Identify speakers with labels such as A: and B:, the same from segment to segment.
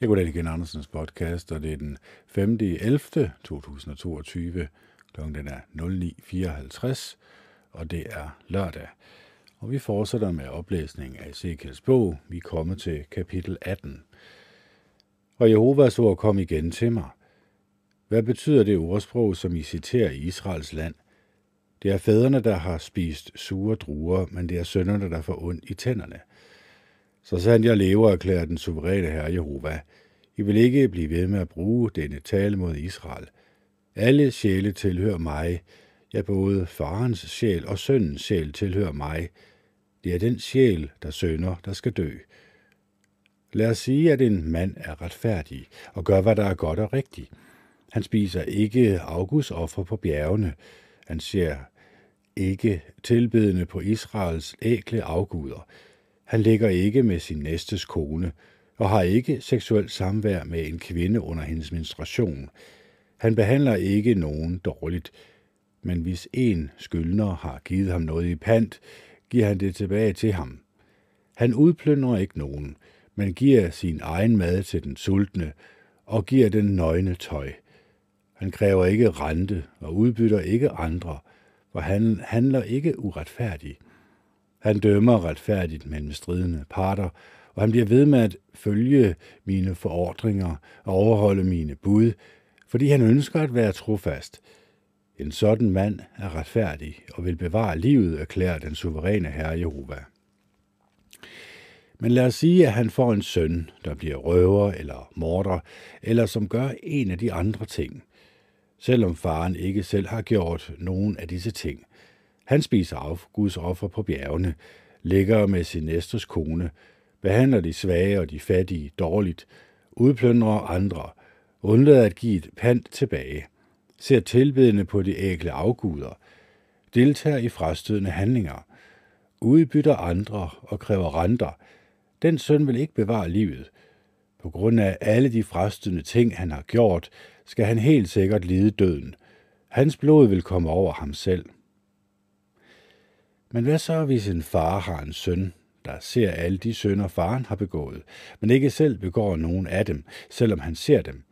A: Jeg går den igen Andersens podcast, og det er den 5. 11. 2022. Klokken er 09.54, og det er lørdag. Og vi fortsætter med oplæsning af Ezekiels bog. Vi er kommet til kapitel 18. Og Jehovas ord kom igen til mig. Hvad betyder det ordsprog, som I citerer i Israels land? Det er fædrene, der har spist sure druer, men det er sønnerne, der får ondt i tænderne. Så sandt jeg lever, erklærer den suveræne herre Jehova. I vil ikke blive ved med at bruge denne tale mod Israel. Alle sjæle tilhører mig. Ja, både farens sjæl og sønnens sjæl tilhører mig. Det er den sjæl, der sønder, der skal dø. Lad os sige, at en mand er retfærdig og gør, hvad der er godt og rigtigt. Han spiser ikke augustoffer på bjergene. Han ser ikke tilbedende på Israels ækle afguder. Han ligger ikke med sin næstes kone og har ikke seksuelt samvær med en kvinde under hendes menstruation. Han behandler ikke nogen dårligt, men hvis en skyldner har givet ham noget i pant, giver han det tilbage til ham. Han udplyndrer ikke nogen, men giver sin egen mad til den sultne og giver den nøgne tøj. Han kræver ikke rente og udbytter ikke andre, for han handler ikke uretfærdigt. Han dømmer retfærdigt mellem stridende parter, og han bliver ved med at følge mine forordringer og overholde mine bud, fordi han ønsker at være trofast. En sådan mand er retfærdig og vil bevare livet, erklærer den suveræne herre Jehova. Men lad os sige, at han får en søn, der bliver røver eller morder, eller som gør en af de andre ting, selvom faren ikke selv har gjort nogen af disse ting. Han spiser af Guds offer på bjergene, ligger med sin næstes kone, behandler de svage og de fattige dårligt, udplyndrer andre, undlader at give et pant tilbage, ser tilbedende på de ægle afguder, deltager i frastødende handlinger, udbytter andre og kræver renter, den søn vil ikke bevare livet. På grund af alle de frastødende ting, han har gjort, skal han helt sikkert lide døden. Hans blod vil komme over ham selv. Men hvad så, hvis en far har en søn, der ser alle de sønder, faren har begået, men ikke selv begår nogen af dem, selvom han ser dem?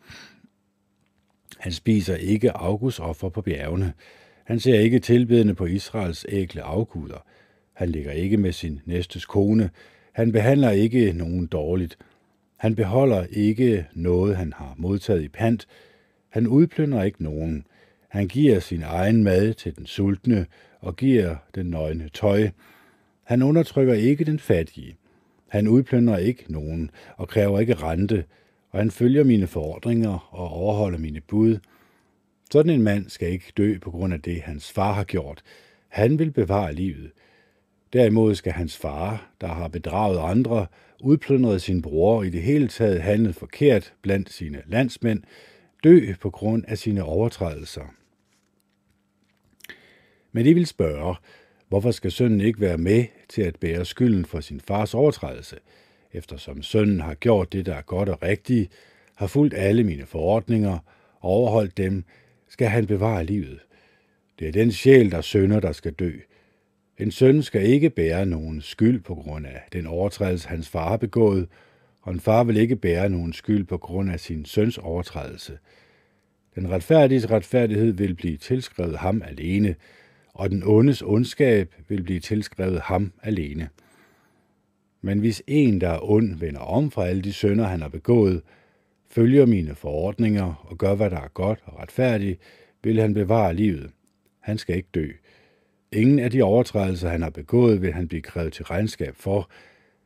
A: Han spiser ikke August offer på bjergene. Han ser ikke tilbedende på Israels ægle afguder. Han ligger ikke med sin næstes kone. Han behandler ikke nogen dårligt. Han beholder ikke noget, han har modtaget i pant. Han udplyndrer ikke nogen. Han giver sin egen mad til den sultne og giver den nøgne tøj. Han undertrykker ikke den fattige. Han udplyndrer ikke nogen og kræver ikke rente, og han følger mine forordringer og overholder mine bud. Sådan en mand skal ikke dø på grund af det, hans far har gjort. Han vil bevare livet. Derimod skal hans far, der har bedraget andre, udplyndret sin bror og i det hele taget handlet forkert blandt sine landsmænd, dø på grund af sine overtrædelser. Men de vil spørge, hvorfor skal sønnen ikke være med til at bære skylden for sin fars overtrædelse, eftersom sønnen har gjort det, der er godt og rigtigt, har fulgt alle mine forordninger og overholdt dem, skal han bevare livet. Det er den sjæl, der sønder, der skal dø. En søn skal ikke bære nogen skyld på grund af den overtrædelse, hans far har begået, og en far vil ikke bære nogen skyld på grund af sin søns overtrædelse. Den retfærdiges retfærdighed vil blive tilskrevet ham alene, og den ondes ondskab vil blive tilskrevet ham alene. Men hvis en, der er ond, vender om fra alle de sønder, han har begået, følger mine forordninger og gør, hvad der er godt og retfærdigt, vil han bevare livet. Han skal ikke dø. Ingen af de overtrædelser, han har begået, vil han blive krævet til regnskab for.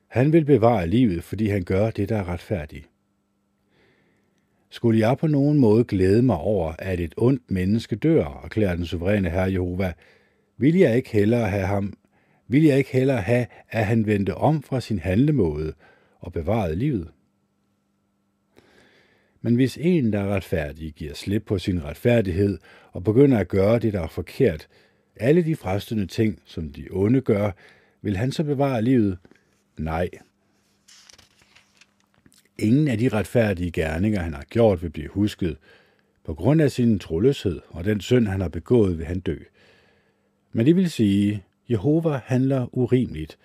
A: Han vil bevare livet, fordi han gør det, der er retfærdigt. Skulle jeg på nogen måde glæde mig over, at et ondt menneske dør, erklærer den suveræne herre Jehova, vil jeg ikke hellere have ham, vil jeg ikke hellere have, at han vendte om fra sin handlemåde og bevarede livet. Men hvis en, der er retfærdig, giver slip på sin retfærdighed og begynder at gøre det, der er forkert, alle de frastende ting, som de onde gør, vil han så bevare livet? Nej. Ingen af de retfærdige gerninger, han har gjort, vil blive husket. På grund af sin troløshed og den synd, han har begået, vil han dø. Men det vil sige, Jehova handler urimeligt.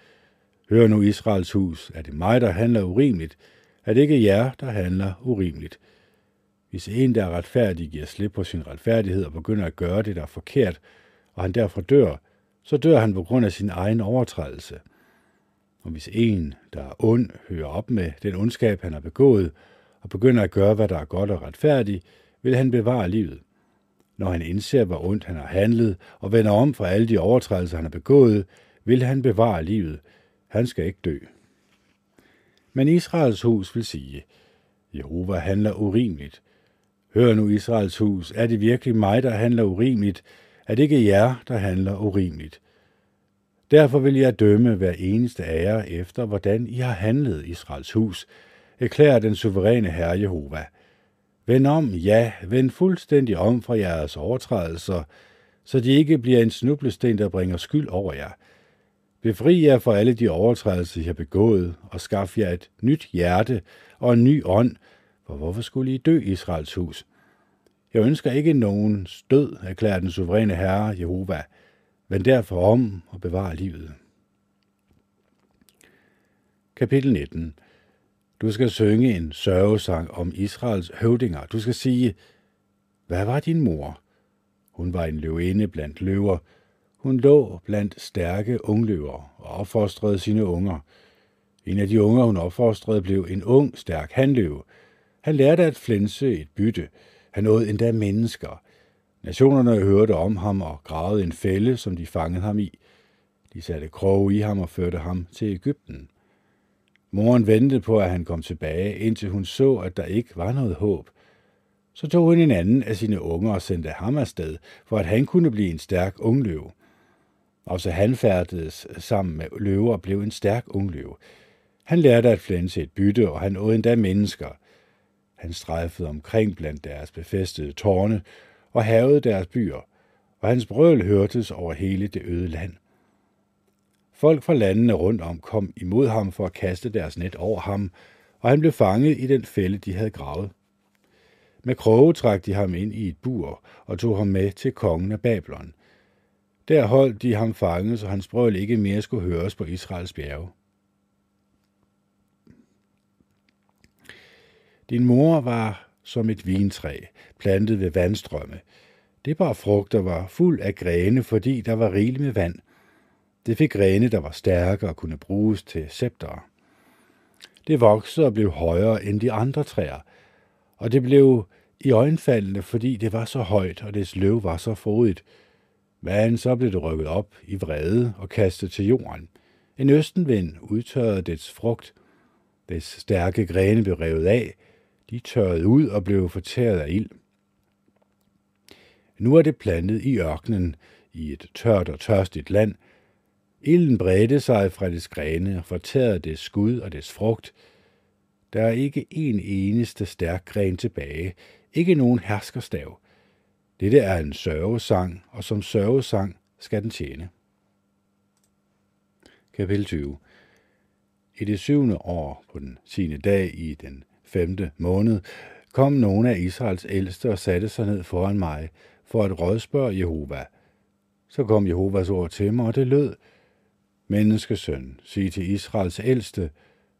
A: Hør nu Israels hus, er det mig, der handler urimeligt? Er det ikke jer, der handler urimeligt? Hvis en, der er retfærdig, giver slip på sin retfærdighed og begynder at gøre det, der er forkert, og han derfor dør, så dør han på grund af sin egen overtrædelse. Og hvis en, der er ond, hører op med den ondskab, han har begået, og begynder at gøre, hvad der er godt og retfærdigt, vil han bevare livet. Når han indser, hvor ondt han har handlet, og vender om fra alle de overtrædelser, han har begået, vil han bevare livet. Han skal ikke dø. Men Israels hus vil sige, Jehova handler urimeligt. Hør nu, Israels hus, er det virkelig mig, der handler urimeligt? Er det ikke jer, der handler urimeligt? Derfor vil jeg dømme hver eneste af jer efter, hvordan I har handlet Israels hus, erklærer den suveræne Herre Jehova. Vend om, ja, vend fuldstændig om fra jeres overtrædelser, så de ikke bliver en snublesten, der bringer skyld over jer. Befri jer for alle de overtrædelser, I har begået, og skaf jer et nyt hjerte og en ny ånd, for hvorfor skulle I dø, Israels hus? Jeg ønsker ikke nogen død, erklærer den suveræne Herre Jehova. Vend derfor om og bevar livet. Kapitel 19 du skal synge en sørgesang om Israels høvdinger. Du skal sige, hvad var din mor? Hun var en løvinde blandt løver. Hun lå blandt stærke ungløver og opfostrede sine unger. En af de unger, hun opfostrede, blev en ung, stærk handløve. Han lærte at flænse et bytte. Han nåede endda mennesker. Nationerne hørte om ham og gravede en fælde, som de fangede ham i. De satte kroge i ham og førte ham til Ægypten. Moren ventede på, at han kom tilbage, indtil hun så, at der ikke var noget håb. Så tog hun en anden af sine unger og sendte ham afsted, for at han kunne blive en stærk ungløve. Også han færdedes sammen med løver og blev en stærk ungløve. Han lærte at flænse et bytte, og han åd endda mennesker. Han strejfede omkring blandt deres befæstede tårne og havede deres byer, og hans brøl hørtes over hele det øde land. Folk fra landene rundt om kom imod ham for at kaste deres net over ham, og han blev fanget i den fælde, de havde gravet. Med kroge trak de ham ind i et bur og tog ham med til kongen af Babylon. Der holdt de ham fanget, så hans brøl ikke mere skulle høres på Israels bjerge. Din mor var som et vintræ, plantet ved vandstrømme. Det bar frugter var fuld af grene, fordi der var rigeligt med vand. Det fik grene, der var stærke og kunne bruges til scepter. Det voksede og blev højere end de andre træer, og det blev i øjenfaldende, fordi det var så højt, og dets løv var så frodigt. Men så blev det rykket op i vrede og kastet til jorden. En østenvind udtørrede dets frugt. Dets stærke grene blev revet af, de tørrede ud og blev fortæret af ild. Nu er det plantet i ørkenen, i et tørt og tørstigt land. Ilden bredte sig fra dets grene og fortærede dets skud og dets frugt. Der er ikke en eneste stærk gren tilbage, ikke nogen herskerstav. Dette er en sørgesang, og som sørgesang skal den tjene. Kapitel 20 I det syvende år på den tiende dag i den femte måned, kom nogle af Israels ældste og satte sig ned foran mig for at rådspørge Jehova. Så kom Jehovas ord til mig, og det lød, Menneskesøn, sig til Israels ældste,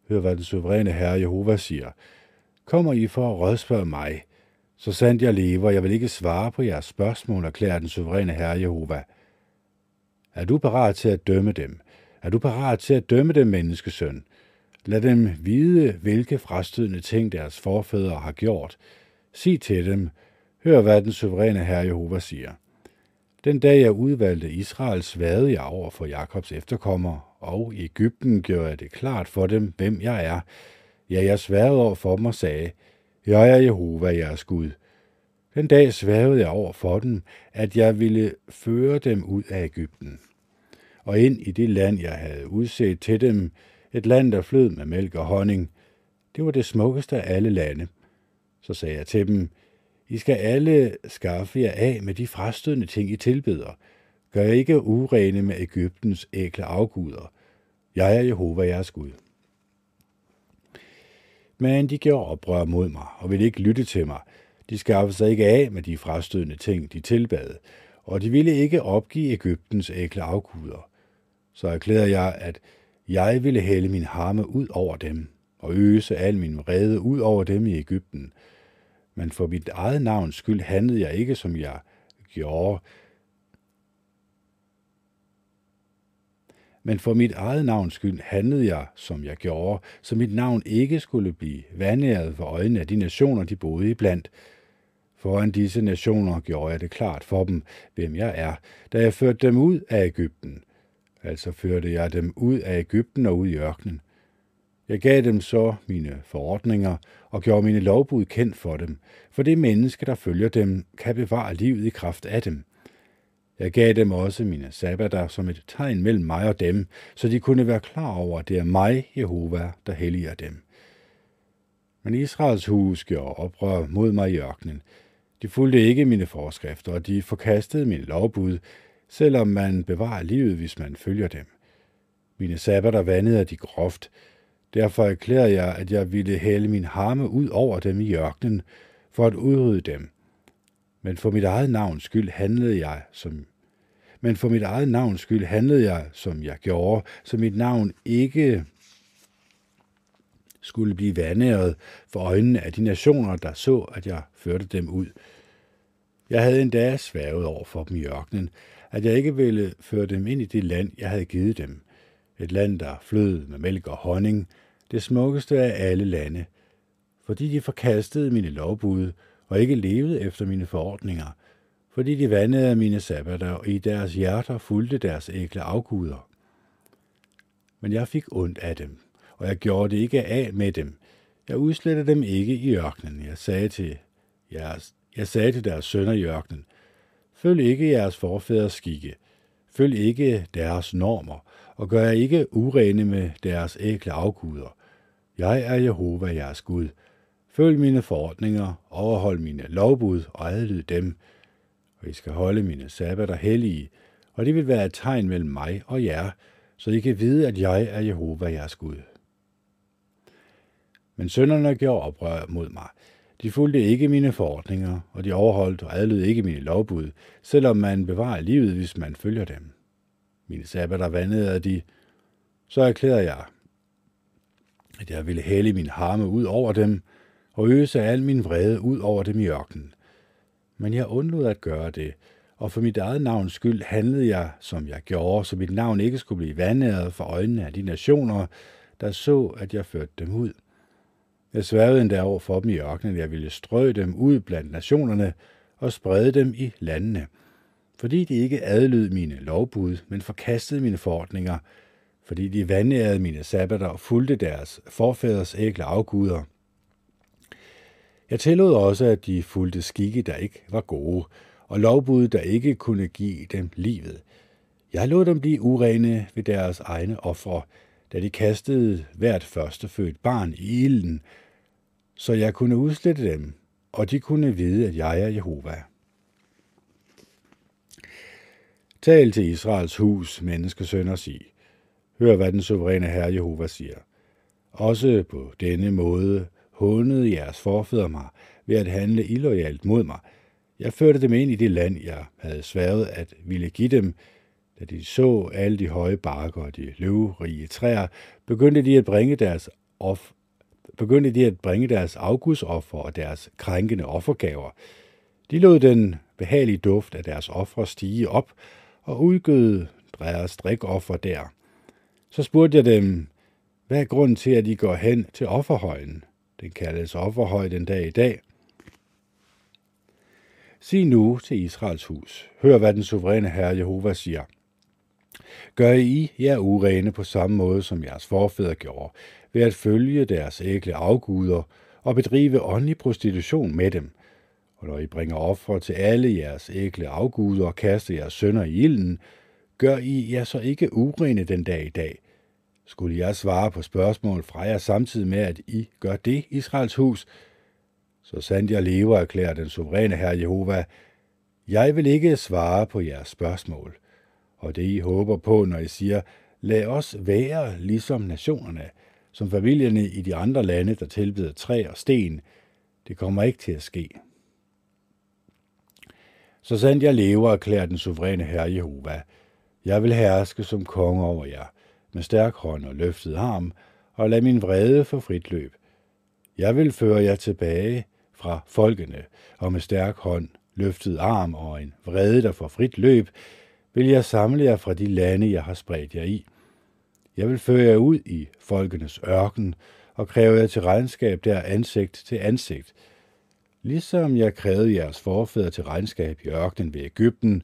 A: hør hvad den suveræne herre Jehova siger. Kommer I for at rådspørge mig? Så sandt jeg lever, jeg vil ikke svare på jeres spørgsmål, erklærer den suveræne herre Jehova. Er du parat til at dømme dem? Er du parat til at dømme dem, menneskesøn? Lad dem vide, hvilke frastødende ting deres forfædre har gjort. Sig til dem, hør hvad den suveræne herre Jehova siger. Den dag jeg udvalgte Israel, sværede jeg over for Jakobs efterkommer, og i Ægypten gjorde jeg det klart for dem, hvem jeg er. Ja, jeg sværede over for dem og sagde, jeg er Jehova, jeres Gud. Den dag sværede jeg over for dem, at jeg ville føre dem ud af Ægypten. Og ind i det land, jeg havde udset til dem, et land, der flød med mælk og honning. Det var det smukkeste af alle lande. Så sagde jeg til dem, i skal alle skaffe jer af med de frastødende ting, I tilbeder. Gør jeg ikke urene med Ægyptens ækle afguder. Jeg er Jehova, jeres Gud. Men de gjorde oprør mod mig og ville ikke lytte til mig. De skaffede sig ikke af med de frastødende ting, de tilbad, og de ville ikke opgive Ægyptens ækle afguder. Så erklærede jeg, at jeg ville hælde min harme ud over dem, og øse al min vrede ud over dem i Ægypten. Men for mit eget navns skyld handlede jeg ikke, som jeg gjorde. Men for mit eget navns skyld handlede jeg, som jeg gjorde, så mit navn ikke skulle blive vandæret for øjnene af de nationer, de boede iblandt. Foran disse nationer gjorde jeg det klart for dem, hvem jeg er, da jeg førte dem ud af Ægypten. Altså førte jeg dem ud af Ægypten og ud i ørkenen. Jeg gav dem så mine forordninger og gjorde mine lovbud kendt for dem, for det menneske, der følger dem, kan bevare livet i kraft af dem. Jeg gav dem også mine sabbater som et tegn mellem mig og dem, så de kunne være klar over, at det er mig, Jehova, der helliger dem. Men Israels hus gjorde oprør mod mig i ørkenen. De fulgte ikke mine forskrifter, og de forkastede mine lovbud, selvom man bevarer livet, hvis man følger dem. Mine sabbater vandede de groft, Derfor erklærede jeg, at jeg ville hælde min harme ud over dem i ørkenen, for at udrydde dem. Men for mit eget navns skyld handlede jeg, som men for mit eget navns skyld handlede jeg, som jeg gjorde, så mit navn ikke skulle blive vanæret for øjnene af de nationer, der så, at jeg førte dem ud. Jeg havde endda svævet over for dem i ørkenen, at jeg ikke ville føre dem ind i det land, jeg havde givet dem. Et land, der flød med mælk og honning, det smukkeste af alle lande, fordi de forkastede mine lovbud og ikke levede efter mine forordninger, fordi de vandede mine sabbater og i deres hjerter fulgte deres ægle afguder. Men jeg fik ondt af dem, og jeg gjorde det ikke af med dem. Jeg udslettede dem ikke i ørkenen. Jeg sagde til, jeres, jeg sagde til deres sønner i ørkenen, følg ikke jeres forfædres skikke, følg ikke deres normer, og gør jeg ikke urene med deres ægle afguder. Jeg er Jehova, jeres Gud. Følg mine forordninger, overhold mine lovbud og adlyd dem. Og I skal holde mine sabbater hellige, og det vil være et tegn mellem mig og jer, så I kan vide, at jeg er Jehova, jeres Gud. Men sønderne gjorde oprør mod mig. De fulgte ikke mine forordninger, og de overholdt og adlød ikke mine lovbud, selvom man bevarer livet, hvis man følger dem. Mine sabbater vandede de, så erklærer jeg, at jeg ville hælde min harme ud over dem, og øse al min vrede ud over dem i ørkenen. Men jeg undlod at gøre det, og for mit eget navns skyld handlede jeg, som jeg gjorde, så mit navn ikke skulle blive vandæret for øjnene af de nationer, der så, at jeg førte dem ud. Jeg sværede endda over for dem i ørkenen, at jeg ville strø dem ud blandt nationerne og sprede dem i landene, fordi de ikke adlød mine lovbud, men forkastede mine forordninger, fordi de vandærede mine sabbater og fulgte deres forfædres ægle afguder. Jeg tillod også, at de fulgte skikke, der ikke var gode, og lovbud, der ikke kunne give dem livet. Jeg lod dem blive urene ved deres egne ofre, da de kastede hvert førstefødt barn i ilden, så jeg kunne udslette dem, og de kunne vide, at jeg er Jehova. Tal til Israels hus, menneskesøn, og sig, Hør, hvad den suveræne Herre Jehova siger. Også på denne måde hånede jeres forfædre mig ved at handle illoyalt mod mig. Jeg førte dem ind i det land, jeg havde sværet at ville give dem. Da de så alle de høje barker og de løvrige træer, begyndte de at bringe deres off begyndte de at bringe deres afgudsoffer og deres krænkende offergaver. De lod den behagelige duft af deres ofre stige op og udgød deres drikoffer der. Så spurgte jeg dem, hvad er grunden til, at I går hen til offerhøjen? Den kaldes offerhøj den dag i dag. Sig nu til Israels hus. Hør, hvad den suveræne herre Jehova siger. Gør I jer urene på samme måde, som jeres forfædre gjorde, ved at følge deres ægle afguder og bedrive åndelig prostitution med dem. Og når I bringer ofre til alle jeres ægle afguder og kaster jeres sønner i ilden, gør I jer så ikke urene den dag i dag, skulle jeg svare på spørgsmål fra jer samtidig med, at I gør det, Israels hus, så sandt jeg lever, erklærer den suveræne Herre Jehova, jeg vil ikke svare på jeres spørgsmål. Og det I håber på, når I siger, lad os være ligesom nationerne, som familierne i de andre lande, der tilbeder træ og sten, det kommer ikke til at ske. Så sandt jeg lever, erklærer den suveræne Herre Jehova, jeg vil herske som konge over jer – med stærk hånd og løftet arm, og lad min vrede få frit løb. Jeg vil føre jer tilbage fra folkene, og med stærk hånd, løftet arm og en vrede, der får frit løb, vil jeg samle jer fra de lande, jeg har spredt jer i. Jeg vil føre jer ud i folkenes ørken og kræve jer til regnskab der ansigt til ansigt. Ligesom jeg krævede jeres forfædre til regnskab i ørkenen ved Ægypten,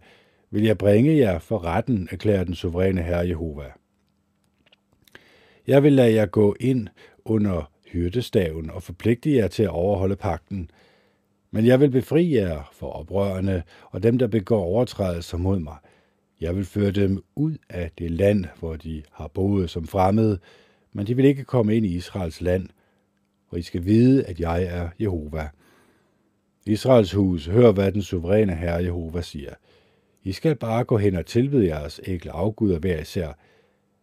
A: vil jeg bringe jer for retten, erklærer den suveræne Herre Jehova. Jeg vil lade jer gå ind under hyrdestaven og forpligte jer til at overholde pakten. Men jeg vil befri jer for oprørerne og dem, der begår overtrædelser mod mig. Jeg vil føre dem ud af det land, hvor de har boet som fremmede, men de vil ikke komme ind i Israels land, og I skal vide, at jeg er Jehova. Israels hus, hør hvad den suveræne herre Jehova siger. I skal bare gå hen og tilbede jeres ægle afguder hver især,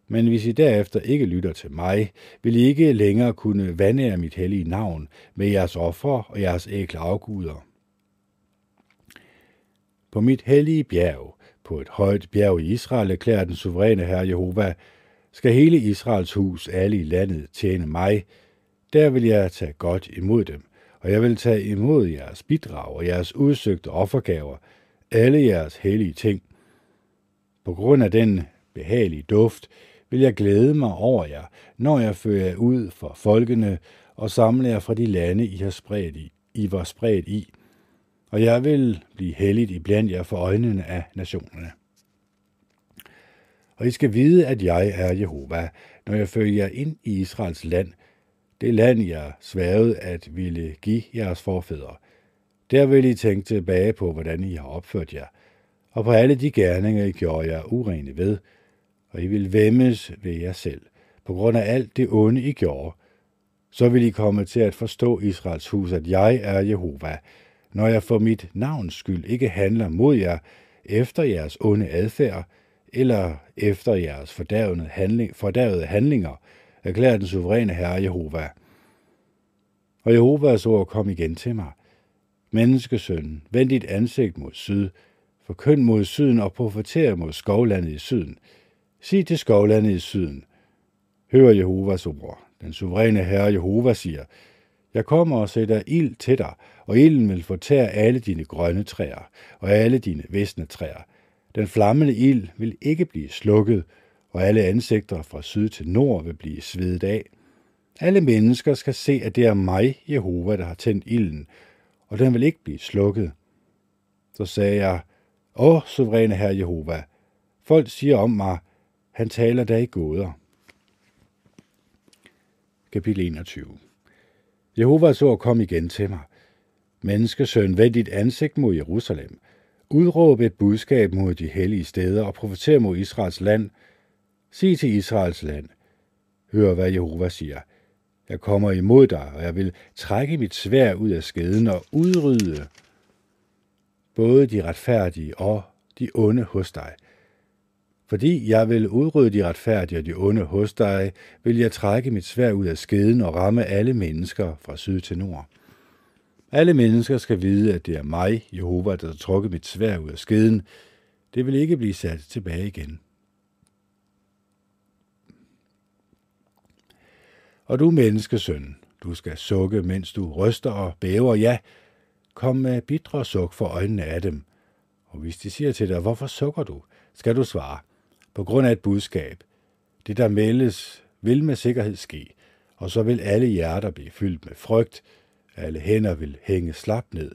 A: men hvis I derefter ikke lytter til mig, vil I ikke længere kunne vandære mit hellige navn med jeres offer og jeres ækle afguder. På mit hellige bjerg, på et højt bjerg i Israel, erklærer den suveræne herre Jehova, skal hele Israels hus, alle i landet, tjene mig. Der vil jeg tage godt imod dem, og jeg vil tage imod jeres bidrag og jeres udsøgte offergaver, alle jeres hellige ting. På grund af den behagelige duft, vil jeg glæde mig over jer, når jeg fører jer ud for folkene og samler jer fra de lande, I har spredt i, I var spredt i. Og jeg vil blive helligt i blandt jer for øjnene af nationerne. Og I skal vide, at jeg er Jehova, når jeg fører jer ind i Israels land, det land, jeg sværede at ville give jeres forfædre. Der vil I tænke tilbage på, hvordan I har opført jer, og på alle de gerninger, I gjorde jer urene ved, og I vil væmmes ved jer selv, på grund af alt det onde, I gjorde. Så vil I komme til at forstå Israels hus, at jeg er Jehova, når jeg for mit navns skyld ikke handler mod jer efter jeres onde adfærd, eller efter jeres fordærvede, handling, fordærvede handlinger, erklærer den suveræne Herre Jehova. Og Jehovas ord kom igen til mig. Menneskesøn, vend dit ansigt mod syd, forkynd mod syden og profeter mod skovlandet i syden. Sig til skovlandet i syden. Hør Jehovas ord. Den suveræne Herre Jehova siger, Jeg kommer og sætter ild til dig, og ilden vil fortære alle dine grønne træer og alle dine visne træer. Den flammende ild vil ikke blive slukket, og alle ansigter fra syd til nord vil blive svedet af. Alle mennesker skal se, at det er mig, Jehova, der har tændt ilden, og den vil ikke blive slukket. Så sagde jeg, Åh, suveræne Herre Jehova, folk siger om mig, han taler der i gåder. Kapitel 21 Jehovas ord kom igen til mig. Menneskesøn, vend dit ansigt mod Jerusalem. Udråb et budskab mod de hellige steder og profeter mod Israels land. Sig til Israels land. Hør, hvad Jehova siger. Jeg kommer imod dig, og jeg vil trække mit svær ud af skeden og udrydde både de retfærdige og de onde hos dig – fordi jeg vil udrydde de retfærdige og de onde hos dig, vil jeg trække mit svær ud af skeden og ramme alle mennesker fra syd til nord. Alle mennesker skal vide, at det er mig, Jehova, der har trukket mit svær ud af skeden. Det vil ikke blive sat tilbage igen. Og du menneskesøn, du skal sukke, mens du ryster og bæver, ja, kom med bitre suk for øjnene af dem. Og hvis de siger til dig, hvorfor sukker du, skal du svare, på grund af et budskab. Det, der meldes, vil med sikkerhed ske, og så vil alle hjerter blive fyldt med frygt, alle hænder vil hænge slap ned,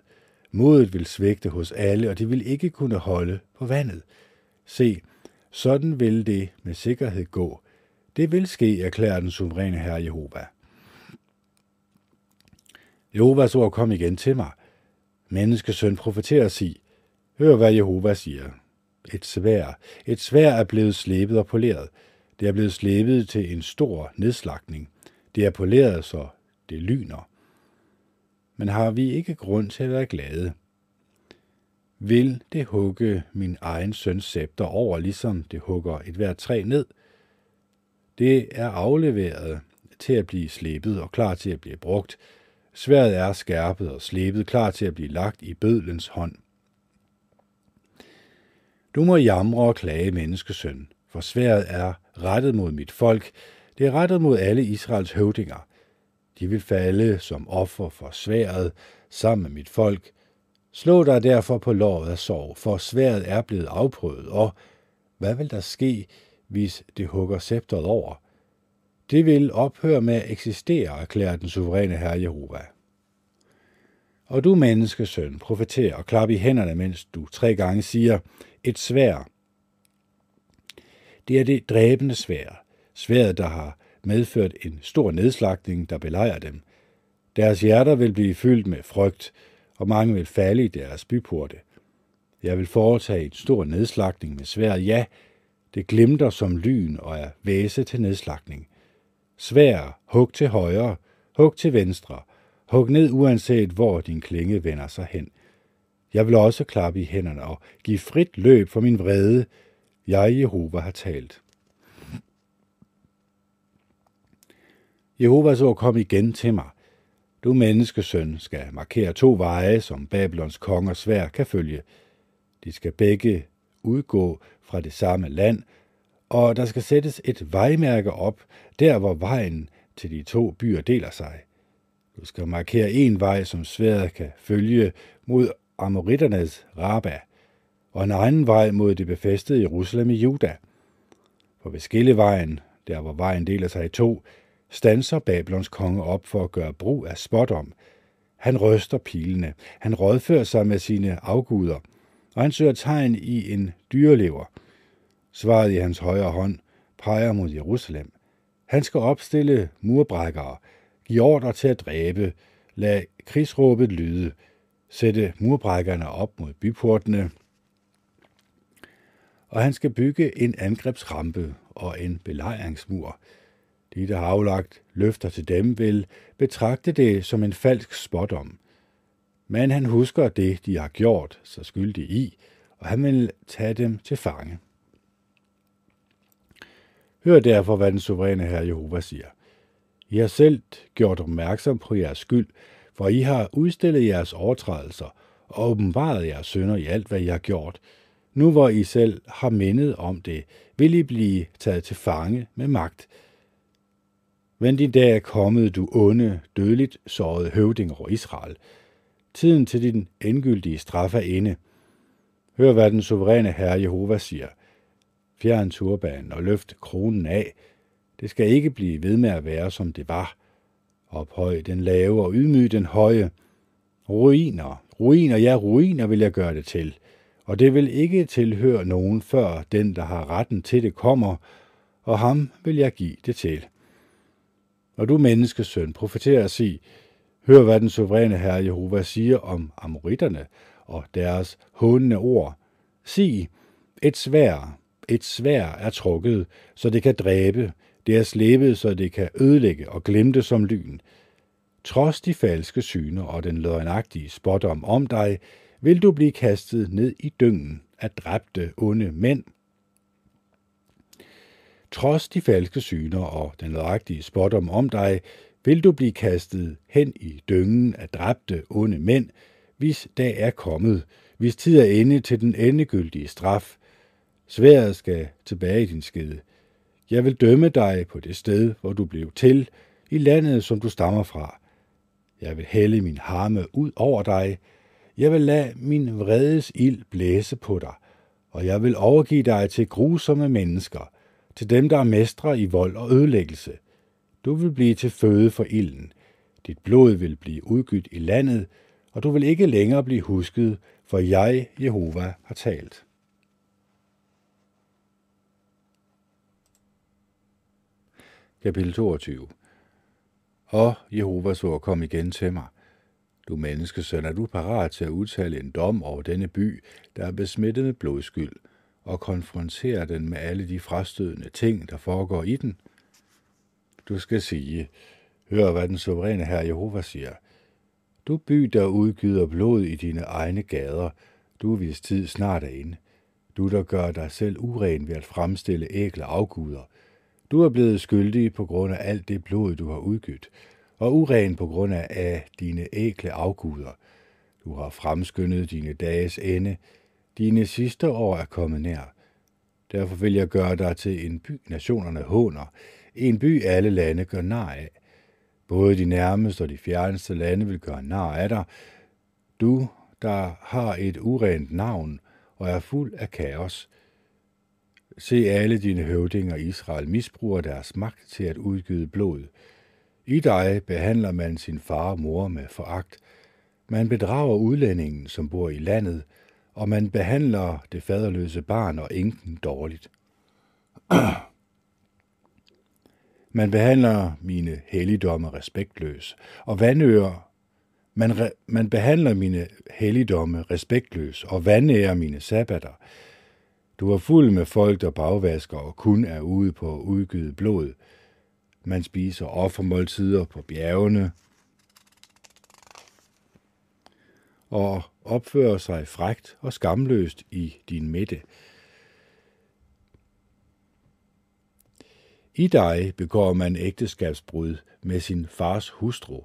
A: modet vil svægte hos alle, og de vil ikke kunne holde på vandet. Se, sådan vil det med sikkerhed gå. Det vil ske, erklærer den suveræne herre Jehova. Jehovas ord kom igen til mig. Menneskesøn profeterer sig. Hør, hvad Jehova siger et svær. Et svær er blevet slebet og poleret. Det er blevet slebet til en stor nedslagning. Det er poleret, så det lyner. Men har vi ikke grund til at være glade? Vil det hugge min egen søns scepter over, ligesom det hugger et hvert træ ned? Det er afleveret til at blive slebet og klar til at blive brugt. Sværet er skærpet og slebet, klar til at blive lagt i bødlens hånd. Du må jamre og klage, menneskesøn, for sværet er rettet mod mit folk, Det er rettet mod alle Israels høvdinger. De vil falde som offer for sværet sammen med mit folk. Slå dig derfor på låret af sorg, for sværet er blevet afprøvet, og hvad vil der ske, hvis det hugger scepteret over? Det vil ophøre med at eksistere, erklærer den suveræne herre Jehova. Og du menneskesøn, profeter og klap i hænderne, mens du tre gange siger, et svær. Det er det dræbende svær, sværet, der har medført en stor nedslagning, der belejrer dem. Deres hjerter vil blive fyldt med frygt, og mange vil falde i deres byporte. Jeg vil foretage en stor nedslagning med sværet, ja, det glimter som lyn og er væse til nedslagning. Svær, hug til højre, hug til venstre, hug ned uanset hvor din klinge vender sig hen. Jeg vil også klappe i hænderne og give frit løb for min vrede. Jeg, Jehova, har talt. Jehovas ord kom igen til mig. Du menneskesøn skal markere to veje, som Babylons konger svær kan følge. De skal begge udgå fra det samme land, og der skal sættes et vejmærke op, der hvor vejen til de to byer deler sig. Du skal markere en vej, som sværet kan følge mod Amoritternes Raba, og en anden vej mod det befæstede Jerusalem i Juda. For ved skillevejen, der hvor vejen deler sig i to, stanser Babylons konge op for at gøre brug af spådom. Han ryster pilene, han rådfører sig med sine afguder, og han søger tegn i en dyrelever. Svaret i hans højre hånd peger mod Jerusalem. Han skal opstille murbrækkere, give ordre til at dræbe, lad krigsråbet lyde, sætte murbrækkerne op mod byportene, og han skal bygge en angrebsrampe og en belejringsmur. De, der har aflagt løfter til dem, vil betragte det som en falsk spådom. Men han husker det, de har gjort så skyldige i, og han vil tage dem til fange. Hør derfor, hvad den suveræne herre Jehova siger. I har selv gjort opmærksom på jeres skyld, hvor I har udstillet jeres overtrædelser og åbenbaret jeres sønder i alt, hvad I har gjort. Nu hvor I selv har mindet om det, vil I blive taget til fange med magt. Men din dag er kommet, du onde, dødeligt sårede høvding over Israel. Tiden til din endgyldige straf er inde. Hør, hvad den suveræne herre Jehova siger – Fjern turbanen og løft kronen af. Det skal ikke blive ved med at være, som det var. Ophøj den lave og ydmyg den høje. Ruiner, ruiner, ja, ruiner vil jeg gøre det til. Og det vil ikke tilhøre nogen, før den, der har retten til det, kommer, og ham vil jeg give det til. Og du menneskesøn, profeter og sig, hør hvad den suveræne herre Jehova siger om amoritterne og deres hånende ord. Sig, et svær, et svær er trukket, så det kan dræbe, det er slæbet, så det kan ødelægge og glemte som lyn. Trods de falske syner og den løgnagtige spådom om dig, vil du blive kastet ned i dyngen af dræbte onde mænd. Trods de falske syner og den løgnagtige spådom om dig, vil du blive kastet hen i dyngen af dræbte onde mænd, hvis dag er kommet, hvis tid er inde til den endegyldige straf, Sværet skal tilbage i din skede. Jeg vil dømme dig på det sted, hvor du blev til, i landet, som du stammer fra. Jeg vil hælde min harme ud over dig. Jeg vil lade min vredes ild blæse på dig, og jeg vil overgive dig til grusomme mennesker, til dem, der er mestre i vold og ødelæggelse. Du vil blive til føde for ilden. Dit blod vil blive udgydt i landet, og du vil ikke længere blive husket, for jeg, Jehova, har talt. Kapitel 22 Og Jehovas ord kom igen til mig. Du menneskesøn, er du parat til at udtale en dom over denne by, der er besmittet med blodskyld, og konfrontere den med alle de frastødende ting, der foregår i den? Du skal sige, hør hvad den suveræne herre Jehova siger. Du by, der udgyder blod i dine egne gader, du hvis tid snart er inde. Du, der gør dig selv uren ved at fremstille ægle afguder, du er blevet skyldig på grund af alt det blod, du har udgydt, og uren på grund af dine ækle afguder. Du har fremskyndet dine dages ende. Dine sidste år er kommet nær. Derfor vil jeg gøre dig til en by, nationerne håner, en by alle lande gør nar af. Både de nærmeste og de fjerneste lande vil gøre nar af dig. Du, der har et urent navn og er fuld af kaos. Se alle dine høvdinger Israel misbruger deres magt til at udgyde blod. I dig behandler man sin far og mor med foragt. Man bedrager udlændingen, som bor i landet, og man behandler det faderløse barn og enken dårligt. Man behandler mine helligdomme respektløs, og vandører man, re- man behandler mine helligdomme respektløs og vandærer mine sabbater. Du var fuld med folk, der bagvasker og kun er ude på udgivet blod. Man spiser offermåltider på bjergene og opfører sig frægt og skamløst i din midte. I dig begår man ægteskabsbrud med sin fars hustru,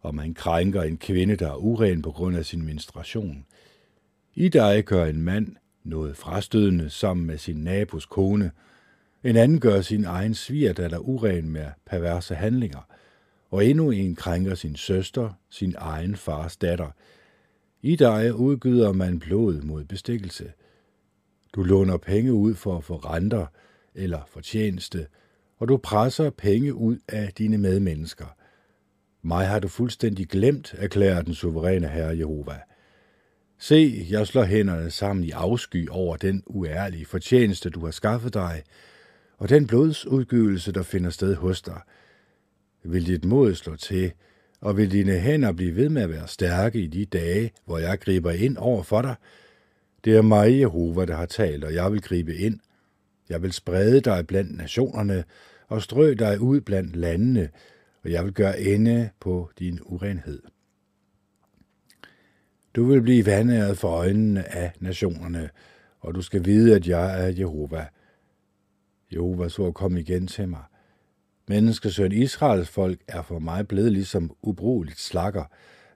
A: og man krænker en kvinde, der er uren på grund af sin menstruation. I dig gør en mand noget frastødende sammen med sin nabos kone. En anden gør sin egen svigerdatter uren med perverse handlinger. Og endnu en krænker sin søster, sin egen fars datter. I dig udgyder man blod mod bestikkelse. Du låner penge ud for at få renter eller fortjeneste, og du presser penge ud af dine medmennesker. Mig har du fuldstændig glemt, erklærer den suveræne Herre Jehova. Se, jeg slår hænderne sammen i afsky over den uærlige fortjeneste, du har skaffet dig, og den blodsudgivelse, der finder sted hos dig. Vil dit mod slå til, og vil dine hænder blive ved med at være stærke i de dage, hvor jeg griber ind over for dig? Det er mig, Jehova, der har talt, og jeg vil gribe ind. Jeg vil sprede dig blandt nationerne og strø dig ud blandt landene, og jeg vil gøre ende på din urenhed. Du vil blive vandæret for øjnene af nationerne, og du skal vide, at jeg er Jehova. Jehova så kom igen til mig. Menneskesøn Israels folk er for mig blevet ligesom ubrugeligt slakker.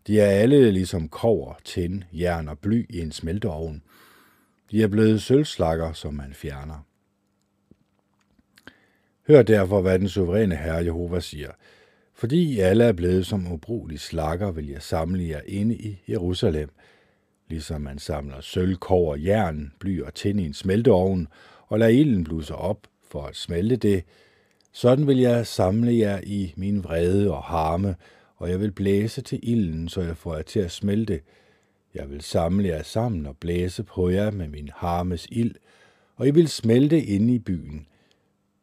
A: De er alle ligesom kover, tin, jern og bly i en smelteovn. De er blevet sølvslakker, som man fjerner. Hør derfor, hvad den suveræne Herre Jehova siger. Fordi I alle er blevet som ubrugelige slakker, vil jeg samle jer inde i Jerusalem, ligesom man samler sølv, kår, jern, bly og tin i en smelteovn, og lader ilden bluse op for at smelte det. Sådan vil jeg samle jer i min vrede og harme, og jeg vil blæse til ilden, så jeg får jer til at smelte. Jeg vil samle jer sammen og blæse på jer med min harmes ild, og I vil smelte inde i byen.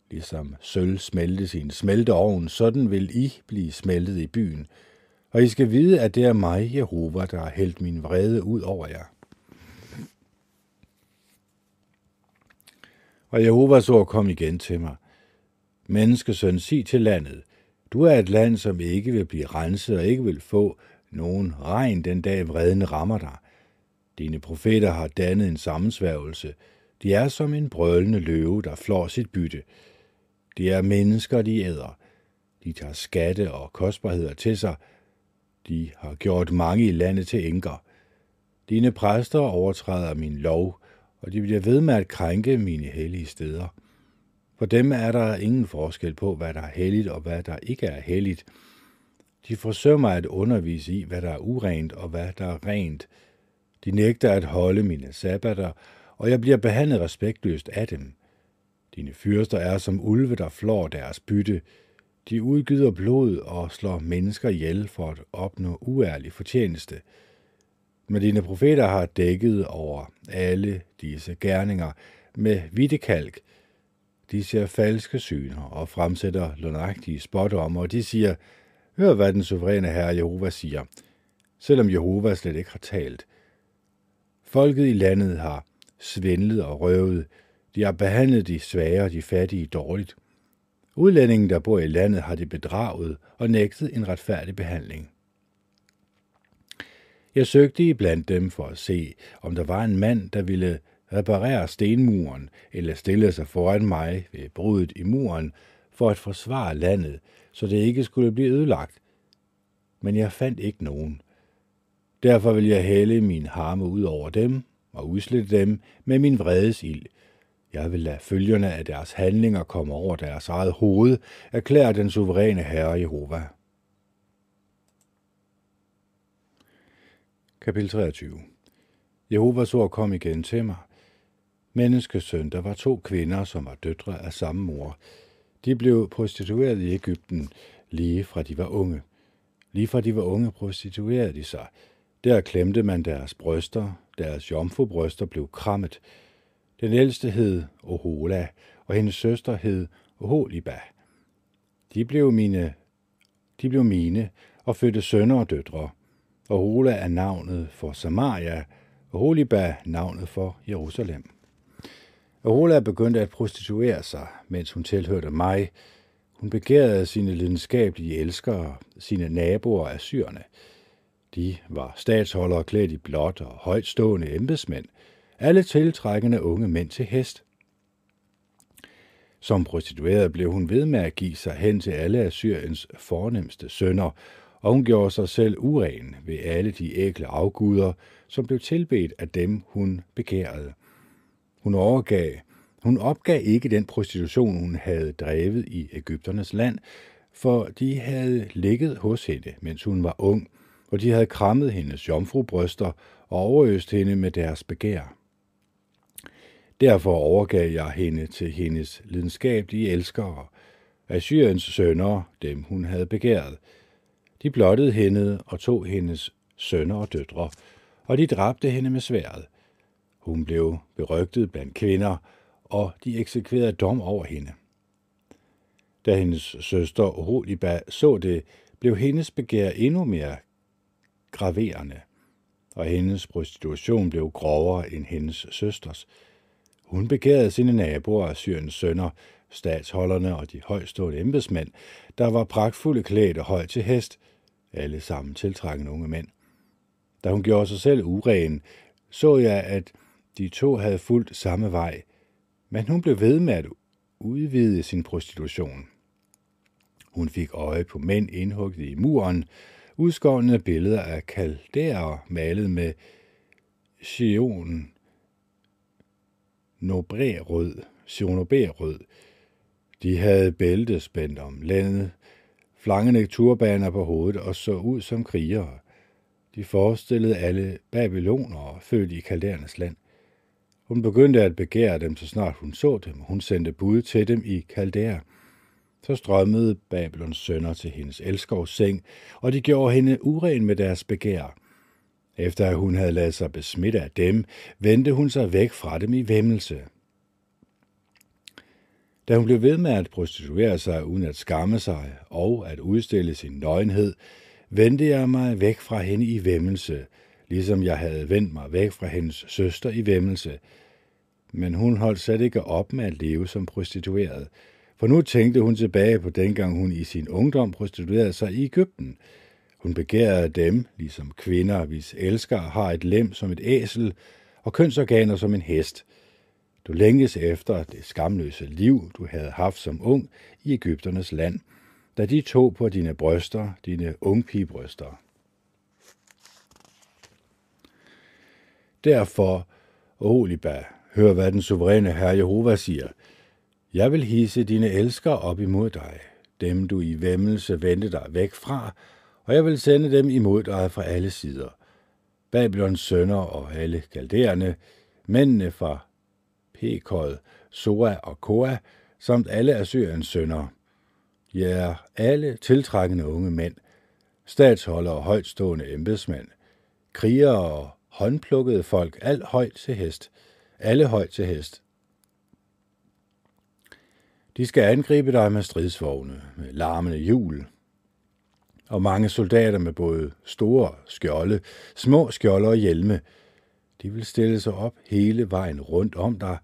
A: Ligesom sølv smeltes i en smelteovn, sådan vil I blive smeltet i byen. Og I skal vide, at det er mig, Jehova, der har hældt min vrede ud over jer. Og Jehovas ord kom igen til mig. Menneskesøn, sig til landet, du er et land, som ikke vil blive renset og ikke vil få nogen regn den dag vreden rammer dig. Dine profeter har dannet en sammensværgelse. De er som en brølende løve, der flår sit bytte. Det er mennesker, de æder. De tager skatte og kostbarheder til sig. De har gjort mange i landet til enker. Dine præster overtræder min lov, og de bliver ved med at krænke mine hellige steder. For dem er der ingen forskel på, hvad der er helligt og hvad der ikke er helligt. De forsømmer at undervise i, hvad der er urent og hvad der er rent. De nægter at holde mine sabbater, og jeg bliver behandlet respektløst af dem. Dine fyrster er som ulve, der flår deres bytte. De udgyder blod og slår mennesker ihjel for at opnå uærlig fortjeneste. Men dine profeter har dækket over alle disse gerninger med vidtekalk. De ser falske syner og fremsætter lønagtige spådommer, og de siger, hør hvad den suveræne herre Jehova siger, selvom Jehova slet ikke har talt. Folket i landet har svindlet og røvet, de har behandlet de svage og de fattige dårligt. Udlændingen, der bor i landet, har de bedraget og nægtet en retfærdig behandling. Jeg søgte i blandt dem for at se, om der var en mand, der ville reparere stenmuren eller stille sig foran mig ved brudet i muren for at forsvare landet, så det ikke skulle blive ødelagt. Men jeg fandt ikke nogen. Derfor vil jeg hælde min harme ud over dem og udslette dem med min vredes ild, jeg vil lade følgerne af deres handlinger komme over deres eget hoved, erklærer den suveræne Herre Jehova. Kapitel 23 Jehovas ord kom igen til mig. Menneskesøn, der var to kvinder, som var døtre af samme mor. De blev prostitueret i Ægypten, lige fra de var unge. Lige fra de var unge prostituerede de sig. Der klemte man deres bryster, deres jomfrubryster blev krammet. Den ældste hed Ohola, og hendes søster hed Oholiba. De blev mine, de blev mine og fødte sønner og døtre. Ohola er navnet for Samaria, og Holiba navnet for Jerusalem. Ohola begyndte at prostituere sig, mens hun tilhørte mig. Hun begærede sine lidenskabelige elskere, sine naboer af syrene. De var statsholdere klædt i blåt og højtstående embedsmænd, alle tiltrækkende unge mænd til hest. Som prostitueret blev hun ved med at give sig hen til alle Assyriens fornemmeste sønner, og hun gjorde sig selv uren ved alle de ægle afguder, som blev tilbedt af dem, hun begærede. Hun overgav, hun opgav ikke den prostitution, hun havde drevet i Ægypternes land, for de havde ligget hos hende, mens hun var ung, og de havde krammet hendes jomfrubryster og overøst hende med deres begær. Derfor overgav jeg hende til hendes lidenskabelige elskere, Assyriens sønner, dem hun havde begæret. De blottede hende og tog hendes sønner og døtre, og de dræbte hende med sværet. Hun blev berygtet blandt kvinder, og de eksekverede dom over hende. Da hendes søster Holiba så det, blev hendes begær endnu mere graverende, og hendes prostitution blev grovere end hendes søsters. Hun begærede sine naboer af Syriens sønner, statsholderne og de højstående embedsmænd, der var pragtfulde klædt og højt til hest, alle sammen tiltrækkende unge mænd. Da hun gjorde sig selv uren, så jeg, at de to havde fulgt samme vej, men hun blev ved med at udvide sin prostitution. Hun fik øje på mænd indhugget i muren, udskårne billeder af kaldærer malet med Sion Nobrerød, Sionoberrød. De havde bælte spændt om landet, flangende turbaner på hovedet og så ud som krigere. De forestillede alle babylonere, født i kaldernes land. Hun begyndte at begære dem, så snart hun så dem. Hun sendte bud til dem i Kaldæa. Så strømmede Babylons sønner til hendes elskovs seng, og de gjorde hende uren med deres begær. Efter at hun havde ladet sig besmitte af dem, vendte hun sig væk fra dem i vemmelse. Da hun blev ved med at prostituere sig uden at skamme sig og at udstille sin nøgenhed, vendte jeg mig væk fra hende i vemmelse, ligesom jeg havde vendt mig væk fra hendes søster i vemmelse. Men hun holdt slet ikke op med at leve som prostitueret, for nu tænkte hun tilbage på dengang hun i sin ungdom prostituerede sig i Ægypten. Hun begærede dem, ligesom kvinder, hvis elsker har et lem som et æsel og kønsorganer som en hest. Du længes efter det skamløse liv, du havde haft som ung i Ægypternes land, da de tog på dine bryster, dine ungpigebryster. Derfor, Oliba, hør hvad den suveræne herre Jehova siger – jeg vil hisse dine elsker op imod dig, dem du i vemmelse vendte dig væk fra, og jeg vil sende dem imod dig fra alle sider. Babylons sønner og alle kalderne, mændene fra Pekod, Soa og Koa, samt alle Assyriens sønner. Ja, alle tiltrækkende unge mænd, statsholdere og højtstående embedsmænd, krigere og håndplukkede folk, alt højt til hest, alle højt til hest, de skal angribe dig med stridsvogne, med larmende hjul, og mange soldater med både store skjolde, små skjolde og hjelme. De vil stille sig op hele vejen rundt om dig,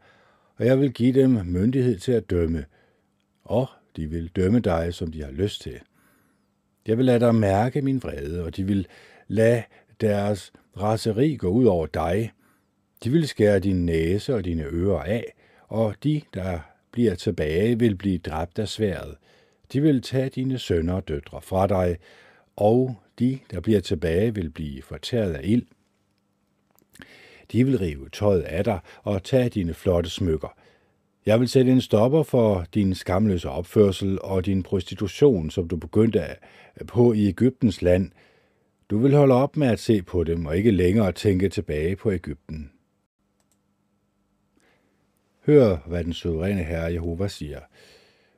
A: og jeg vil give dem myndighed til at dømme, og de vil dømme dig, som de har lyst til. Jeg vil lade dig mærke min vrede, og de vil lade deres raseri gå ud over dig. De vil skære din næse og dine ører af, og de, der bliver tilbage, vil blive dræbt af sværet. De vil tage dine sønner og døtre fra dig, og de, der bliver tilbage, vil blive fortæret af ild. De vil rive tøjet af dig og tage dine flotte smykker. Jeg vil sætte en stopper for din skamløse opførsel og din prostitution, som du begyndte på i Ægyptens land. Du vil holde op med at se på dem og ikke længere tænke tilbage på Ægypten. Hør, hvad den suveræne herre Jehova siger.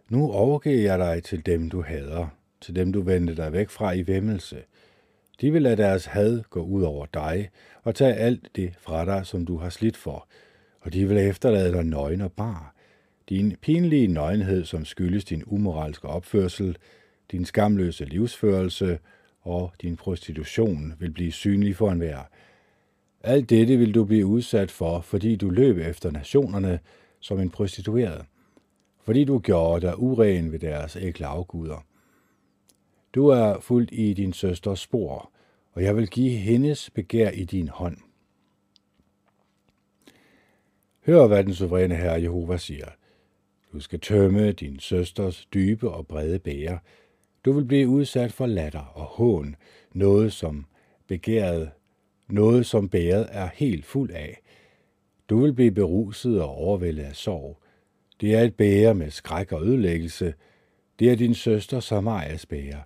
A: Nu overgiver jeg dig til dem, du hader, til dem, du vendte dig væk fra i væmmelse. De vil lade deres had gå ud over dig og tage alt det fra dig, som du har slidt for, og de vil efterlade dig nøgen og bar. Din pinlige nøgenhed, som skyldes din umoralske opførsel, din skamløse livsførelse og din prostitution vil blive synlig for enhver. Alt dette vil du blive udsat for, fordi du løb efter nationerne som en prostitueret, fordi du gjorde dig uren ved deres ækle afguder. Du er fuldt i din søsters spor, og jeg vil give hendes begær i din hånd. Hør, hvad den suveræne herre Jehova siger. Du skal tømme din søsters dybe og brede bære. Du vil blive udsat for latter og hån, noget som begæret, noget som bæret er helt fuld af. Du vil blive beruset og overvældet af sorg. Det er et bære med skræk og ødelæggelse. Det er din søster Samarias bære.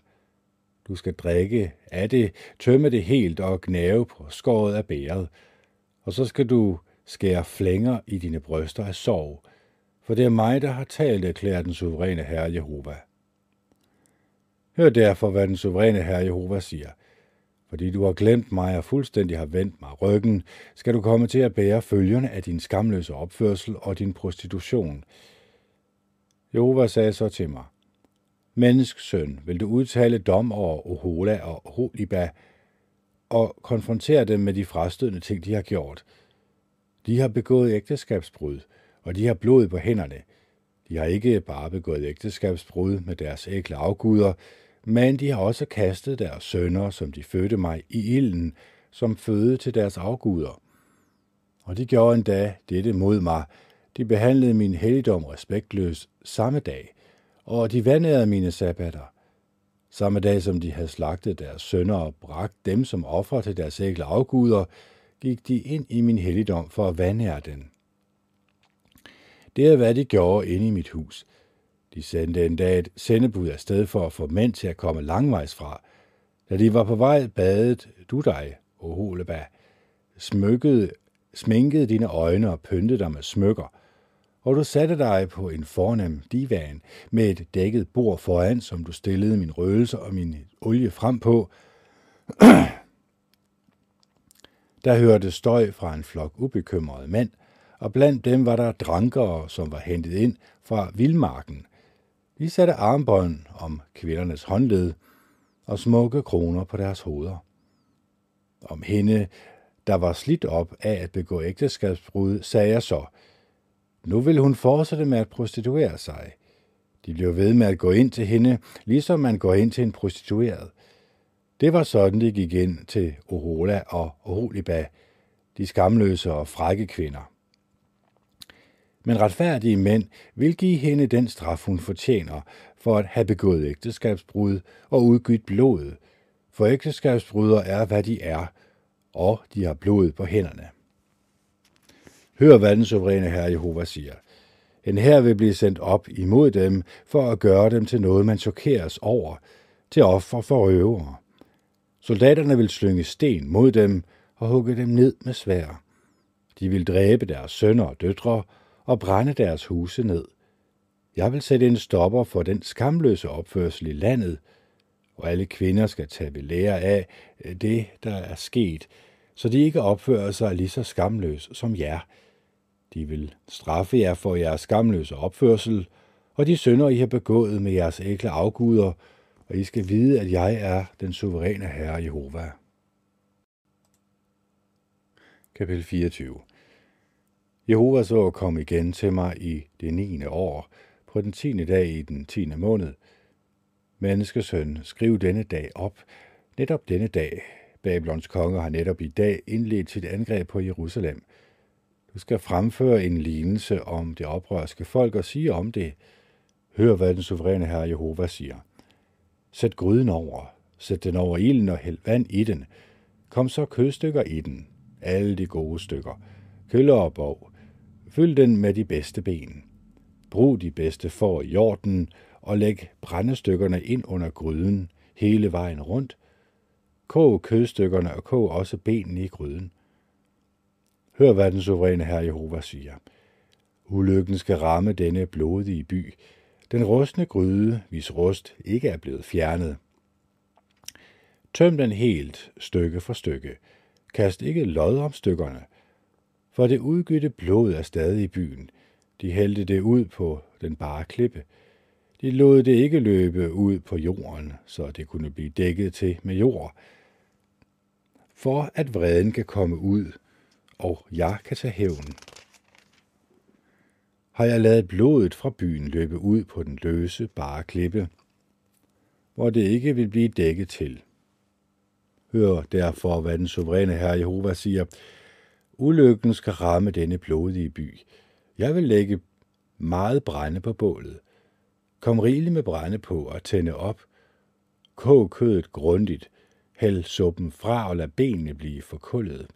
A: Du skal drikke af det, tømme det helt og gnave på skåret af bæret. Og så skal du skære flænger i dine bryster af sorg, for det er mig, der har talt, erklærer den suveræne Herre Jehova. Hør derfor, hvad den suveræne Herre Jehova siger. Fordi du har glemt mig og fuldstændig har vendt mig ryggen, skal du komme til at bære følgerne af din skamløse opførsel og din prostitution. Jehova sagde så til mig, Menneskesøn, vil du udtale dom over Ohola og Holiba og konfrontere dem med de frastødende ting, de har gjort. De har begået ægteskabsbrud, og de har blod på hænderne. De har ikke bare begået ægteskabsbrud med deres ækle afguder, men de har også kastet deres sønner, som de fødte mig, i ilden, som føde til deres afguder. Og de gjorde endda dette mod mig. De behandlede min helligdom respektløs samme dag, og de vandærede mine sabbater. Samme dag som de havde slagtet deres sønner og bragt dem som offer til deres ægle afguder, gik de ind i min helligdom for at vandære den. Det er, hvad de gjorde inde i mit hus. De sendte en dag et sendebud afsted for at få mænd til at komme langvejs fra. Da de var på vej, badet du dig, o Holeba, smykkede, sminkede dine øjne og pyntede dig med smykker, og du satte dig på en fornem divan med et dækket bord foran, som du stillede min røgelse og min olie frem på. Der hørte støj fra en flok ubekymrede mænd, og blandt dem var der drankere, som var hentet ind fra vildmarken. De satte armbånd om kvindernes håndled og smukke kroner på deres hoveder. Om hende, der var slidt op af at begå ægteskabsbrud, sagde jeg så, nu vil hun fortsætte med at prostituere sig. De blev ved med at gå ind til hende, ligesom man går ind til en prostitueret. Det var sådan, det gik ind til Orola og Oholiba, de skamløse og frække kvinder. Men retfærdige mænd vil give hende den straf, hun fortjener for at have begået ægteskabsbrud og udgydt blod, for ægteskabsbryder er, hvad de er, og de har blod på hænderne. Hør, hvad den suveræne herre Jehova siger. En her vil blive sendt op imod dem, for at gøre dem til noget, man chokeres over, til offer for røvere. Soldaterne vil slynge sten mod dem og hugge dem ned med svær. De vil dræbe deres sønner og døtre og brænde deres huse ned. Jeg vil sætte en stopper for den skamløse opførsel i landet, og alle kvinder skal tage ved lære af øh, det, der er sket, så de ikke opfører sig lige så skamløs som jer. De vil straffe jer for jeres skamløse opførsel, og de synder, I har begået med jeres ækle afguder, og I skal vide, at jeg er den suveræne Herre Jehova. Kapitel 24 Jehova så kom igen til mig i det 9. år, på den 10. dag i den 10. måned. Menneskesøn, skriv denne dag op. Netop denne dag. Babylons konge har netop i dag indledt sit angreb på Jerusalem. Du skal fremføre en lignelse om det oprørske folk og sige om det. Hør, hvad den suveræne herre Jehova siger. Sæt gryden over, sæt den over ilden og hæld vand i den. Kom så kødstykker i den, alle de gode stykker. Køller og bog. Fyld den med de bedste ben. brug de bedste får i jorden, og læg brændestykkerne ind under gryden hele vejen rundt. Kog kødstykkerne og kog også benene i gryden. Hør, hvad den suveræne herre Jehova siger. Ulykken skal ramme denne blodige by. Den rustne gryde, hvis rust ikke er blevet fjernet. Tøm den helt, stykke for stykke. Kast ikke lod om stykkerne. For det udgytte blod er stadig i byen. De hældte det ud på den bare klippe. De lod det ikke løbe ud på jorden, så det kunne blive dækket til med jord. For at vreden kan komme ud, og jeg kan tage hævn. Har jeg ladet blodet fra byen løbe ud på den løse, bare klippe, hvor det ikke vil blive dækket til. Hør derfor, hvad den suveræne herre Jehova siger. Ulykken skal ramme denne blodige by. Jeg vil lægge meget brænde på bålet. Kom rigeligt med brænde på og tænde op. Kog kødet grundigt. Hæld suppen fra og lad benene blive forkullet.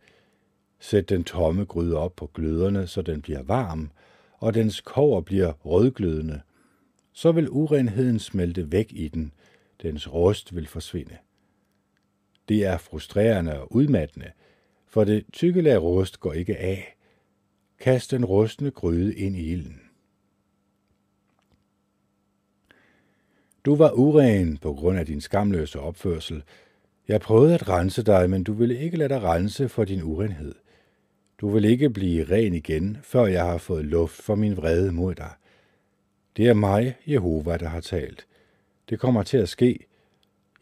A: Sæt den tomme gryde op på gløderne, så den bliver varm, og dens kover bliver rødglødende. Så vil urenheden smelte væk i den. Dens rust vil forsvinde. Det er frustrerende og udmattende, for det tykke lag rust går ikke af. Kast den rustne gryde ind i ilden. Du var uren på grund af din skamløse opførsel. Jeg prøvede at rense dig, men du ville ikke lade dig rense for din urenhed. Du vil ikke blive ren igen, før jeg har fået luft for min vrede mod dig. Det er mig, Jehova, der har talt. Det kommer til at ske.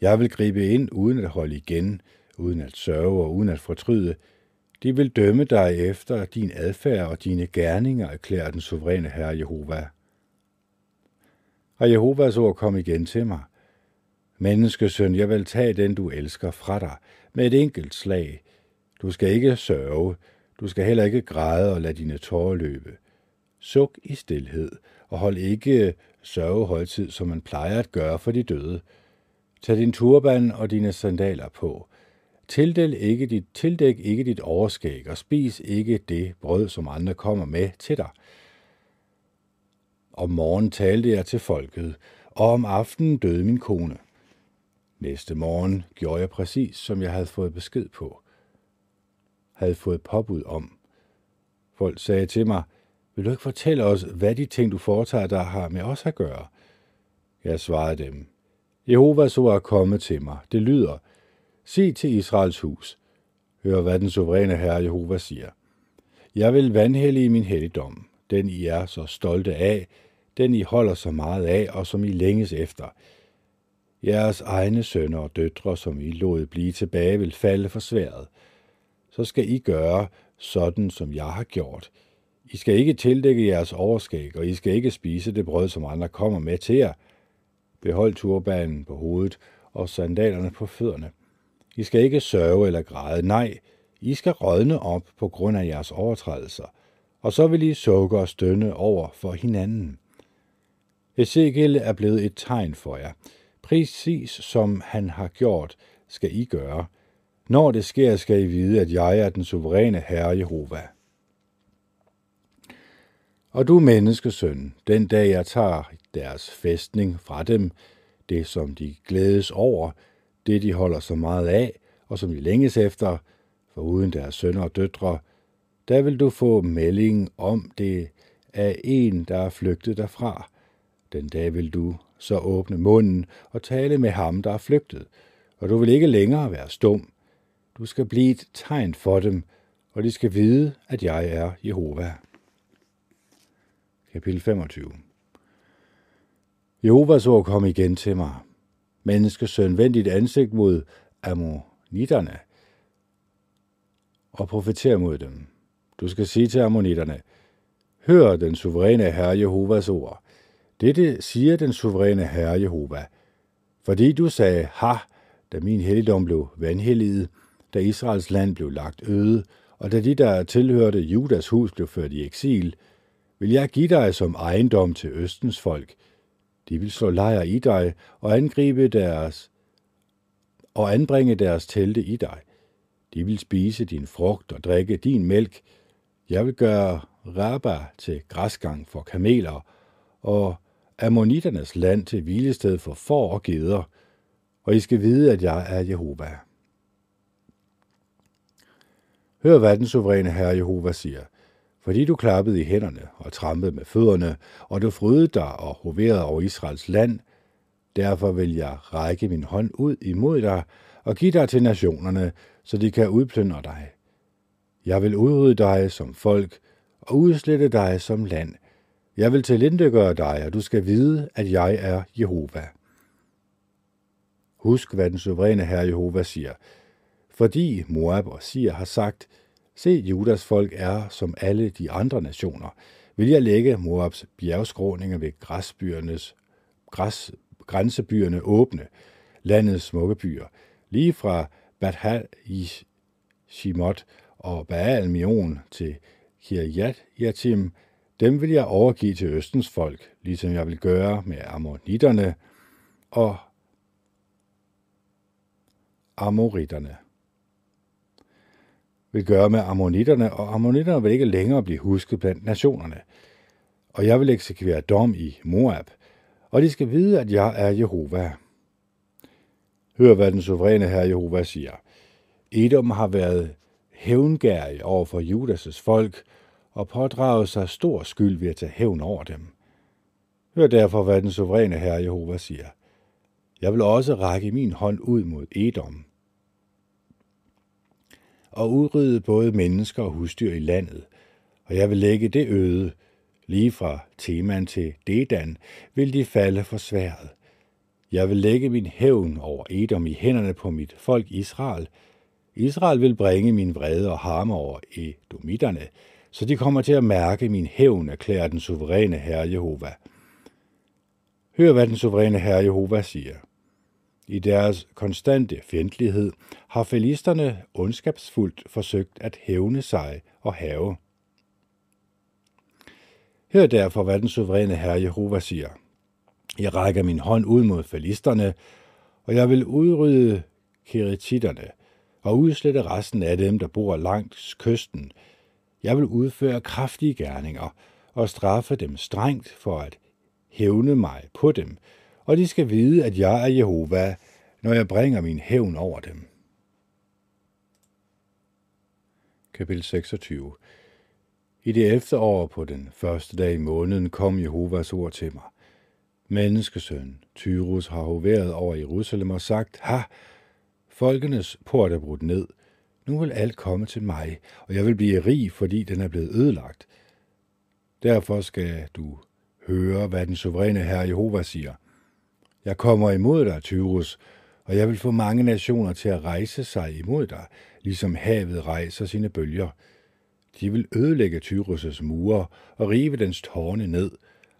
A: Jeg vil gribe ind uden at holde igen, uden at sørge og uden at fortryde. De vil dømme dig efter din adfærd og dine gerninger, erklærer den suveræne Herre Jehova. Og Jehovas ord kom igen til mig. Menneskesøn, jeg vil tage den, du elsker, fra dig med et enkelt slag. Du skal ikke sørge, du skal heller ikke græde og lade dine tårer løbe. Suk i stilhed, og hold ikke sørgehøjtid, som man plejer at gøre for de døde. Tag din turban og dine sandaler på. Tildæk ikke dit, tildæk ikke dit overskæg, og spis ikke det brød, som andre kommer med til dig. Om morgen talte jeg til folket, og om aftenen døde min kone. Næste morgen gjorde jeg præcis, som jeg havde fået besked på havde fået påbud om. Folk sagde til mig, vil du ikke fortælle os, hvad de ting, du foretager dig, har med os at gøre? Jeg svarede dem, Jehovas ord er kommet til mig. Det lyder, Se til Israels hus. Hør, hvad den suveræne herre Jehova siger. Jeg vil vandhælde i min helligdom, den I er så stolte af, den I holder så meget af, og som I længes efter. Jeres egne sønner og døtre, som I lod blive tilbage, vil falde for sværet så skal I gøre sådan, som jeg har gjort. I skal ikke tildække jeres overskæg, og I skal ikke spise det brød, som andre kommer med til jer. Behold turbanen på hovedet og sandalerne på fødderne. I skal ikke sørge eller græde, nej, I skal rådne op på grund af jeres overtrædelser, og så vil I sukke og stønne over for hinanden. Ezekiel er blevet et tegn for jer. Præcis som han har gjort, skal I gøre – når det sker, skal I vide, at jeg er den suveræne Herre Jehova. Og du menneskesøn, den dag jeg tager deres fæstning fra dem, det som de glædes over, det de holder så meget af, og som de længes efter, for uden deres sønner og døtre, der vil du få melding om det af en, der er flygtet derfra. Den dag vil du så åbne munden og tale med ham, der er flygtet, og du vil ikke længere være stum, du skal blive et tegn for dem, og de skal vide, at jeg er Jehova. Kapitel 25 Jehovas ord kom igen til mig. Menneskesøn, vend dit ansigt mod ammonitterne og profeter mod dem. Du skal sige til ammonitterne, Hør den suveræne Herre Jehovas ord. Dette siger den suveræne Herre Jehova. Fordi du sagde, ha, da min helligdom blev vanhelliget, da Israels land blev lagt øde, og da de, der tilhørte Judas hus, blev ført i eksil, vil jeg give dig som ejendom til Østens folk. De vil slå lejr i dig og angribe deres og anbringe deres telte i dig. De vil spise din frugt og drikke din mælk. Jeg vil gøre Rabba til græsgang for kameler og ammoniternes land til hvilested for får og geder, og I skal vide, at jeg er Jehova. Hør, hvad den suveræne Herre Jehova siger. Fordi du klappede i hænderne og trampede med fødderne, og du frydede dig og hoverede over Israels land, derfor vil jeg række min hånd ud imod dig og give dig til nationerne, så de kan udplyndre dig. Jeg vil udrydde dig som folk og udslette dig som land. Jeg vil tilindegøre dig, og du skal vide, at jeg er Jehova. Husk, hvad den suveræne herre Jehova siger. Fordi Moab og Sir har sagt, se, Judas folk er som alle de andre nationer, vil jeg lægge Moabs bjergskråninger ved græsbyernes, græs, grænsebyerne åbne, landets smukke byer, lige fra Bathal i Shimot og Baal Mion til Kirjat Yatim, dem vil jeg overgive til Østens folk, ligesom jeg vil gøre med ammonitterne og amoritterne. Vil gøre med ammonitterne, og ammonitterne vil ikke længere blive husket blandt nationerne. Og jeg vil eksekvere dom i Moab, og de skal vide, at jeg er Jehova. Hør, hvad den suveræne herre Jehova siger. Edom har været hævngærig over for Judas' folk og pådraget sig stor skyld ved at tage hævn over dem. Hør derfor, hvad den suveræne herre Jehova siger. Jeg vil også række min hånd ud mod Edom og udrydde både mennesker og husdyr i landet, og jeg vil lægge det øde, lige fra Teman til Dedan, vil de falde for sværet. Jeg vil lægge min hævn over Edom i hænderne på mit folk Israel. Israel vil bringe min vrede og harme over Edomitterne, så de kommer til at mærke min hævn, erklærer den suveræne Herre Jehova. Hør, hvad den suveræne Herre Jehova siger. I deres konstante fjendtlighed har filisterne ondskabsfuldt forsøgt at hævne sig og have. Hør derfor, hvad den suveræne Herre Jehova siger. Jeg rækker min hånd ud mod filisterne, og jeg vil udrydde keretitterne og udslette resten af dem, der bor langs kysten. Jeg vil udføre kraftige gerninger og straffe dem strengt for at hævne mig på dem, og de skal vide, at jeg er Jehova, når jeg bringer min hævn over dem. Kapitel 26 I det 11. år på den første dag i måneden kom Jehovas ord til mig. Menneskesøn, Tyrus har hoveret over Jerusalem og sagt, Ha, folkenes port er brudt ned. Nu vil alt komme til mig, og jeg vil blive rig, fordi den er blevet ødelagt. Derfor skal du høre, hvad den suveræne herre Jehova siger. Jeg kommer imod dig, Tyrus, og jeg vil få mange nationer til at rejse sig imod dig, ligesom havet rejser sine bølger. De vil ødelægge Tyrus' mure og rive dens tårne ned,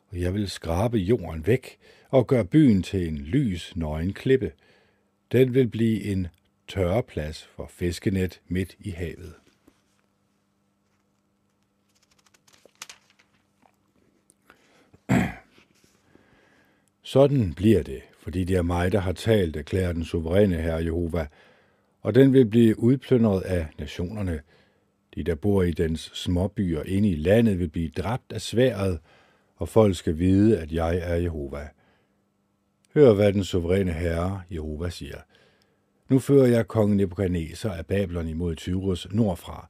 A: og jeg vil skrabe jorden væk og gøre byen til en lys, nøgen klippe. Den vil blive en tørreplads for fiskenet midt i havet. Sådan bliver det, fordi det er mig, der har talt, erklærer den suveræne herre Jehova, og den vil blive udplyndret af nationerne. De, der bor i dens småbyer inde i landet, vil blive dræbt af sværet, og folk skal vide, at jeg er Jehova. Hør, hvad den suveræne herre Jehova siger. Nu fører jeg kongen Nebuchadnezzar af Babylon imod Tyrus nordfra.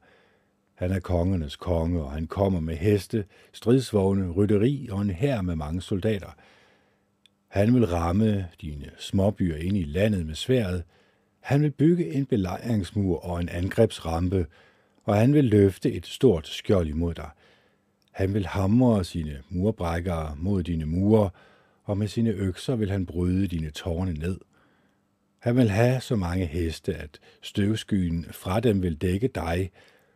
A: Han er kongernes konge, og han kommer med heste, stridsvogne, rytteri og en hær med mange soldater – han vil ramme dine småbyer ind i landet med sværet. Han vil bygge en belejringsmur og en angrebsrampe, og han vil løfte et stort skjold imod dig. Han vil hamre sine murbrækkere mod dine mure, og med sine økser vil han bryde dine tårne ned. Han vil have så mange heste, at støvskyen fra dem vil dække dig,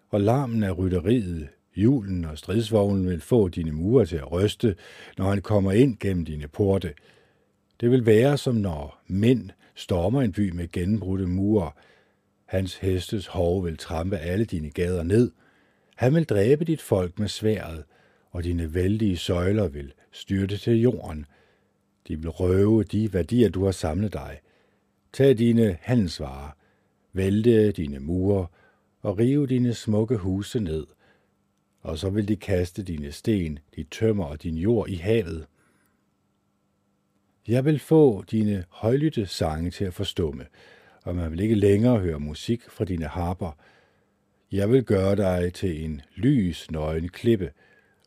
A: og larmen af rytteriet, julen og stridsvognen vil få dine mure til at ryste, når han kommer ind gennem dine porte. Det vil være som når mænd stormer en by med gennembrudte mure. Hans hestes hov vil trampe alle dine gader ned. Han vil dræbe dit folk med sværet, og dine vældige søjler vil styrte til jorden. De vil røve de værdier, du har samlet dig. Tag dine handelsvarer, vælte dine mure og rive dine smukke huse ned. Og så vil de kaste dine sten, dit tømmer og din jord i havet – jeg vil få dine højlytte sange til at forstumme, og man vil ikke længere høre musik fra dine harper. Jeg vil gøre dig til en lys, nøgen klippe,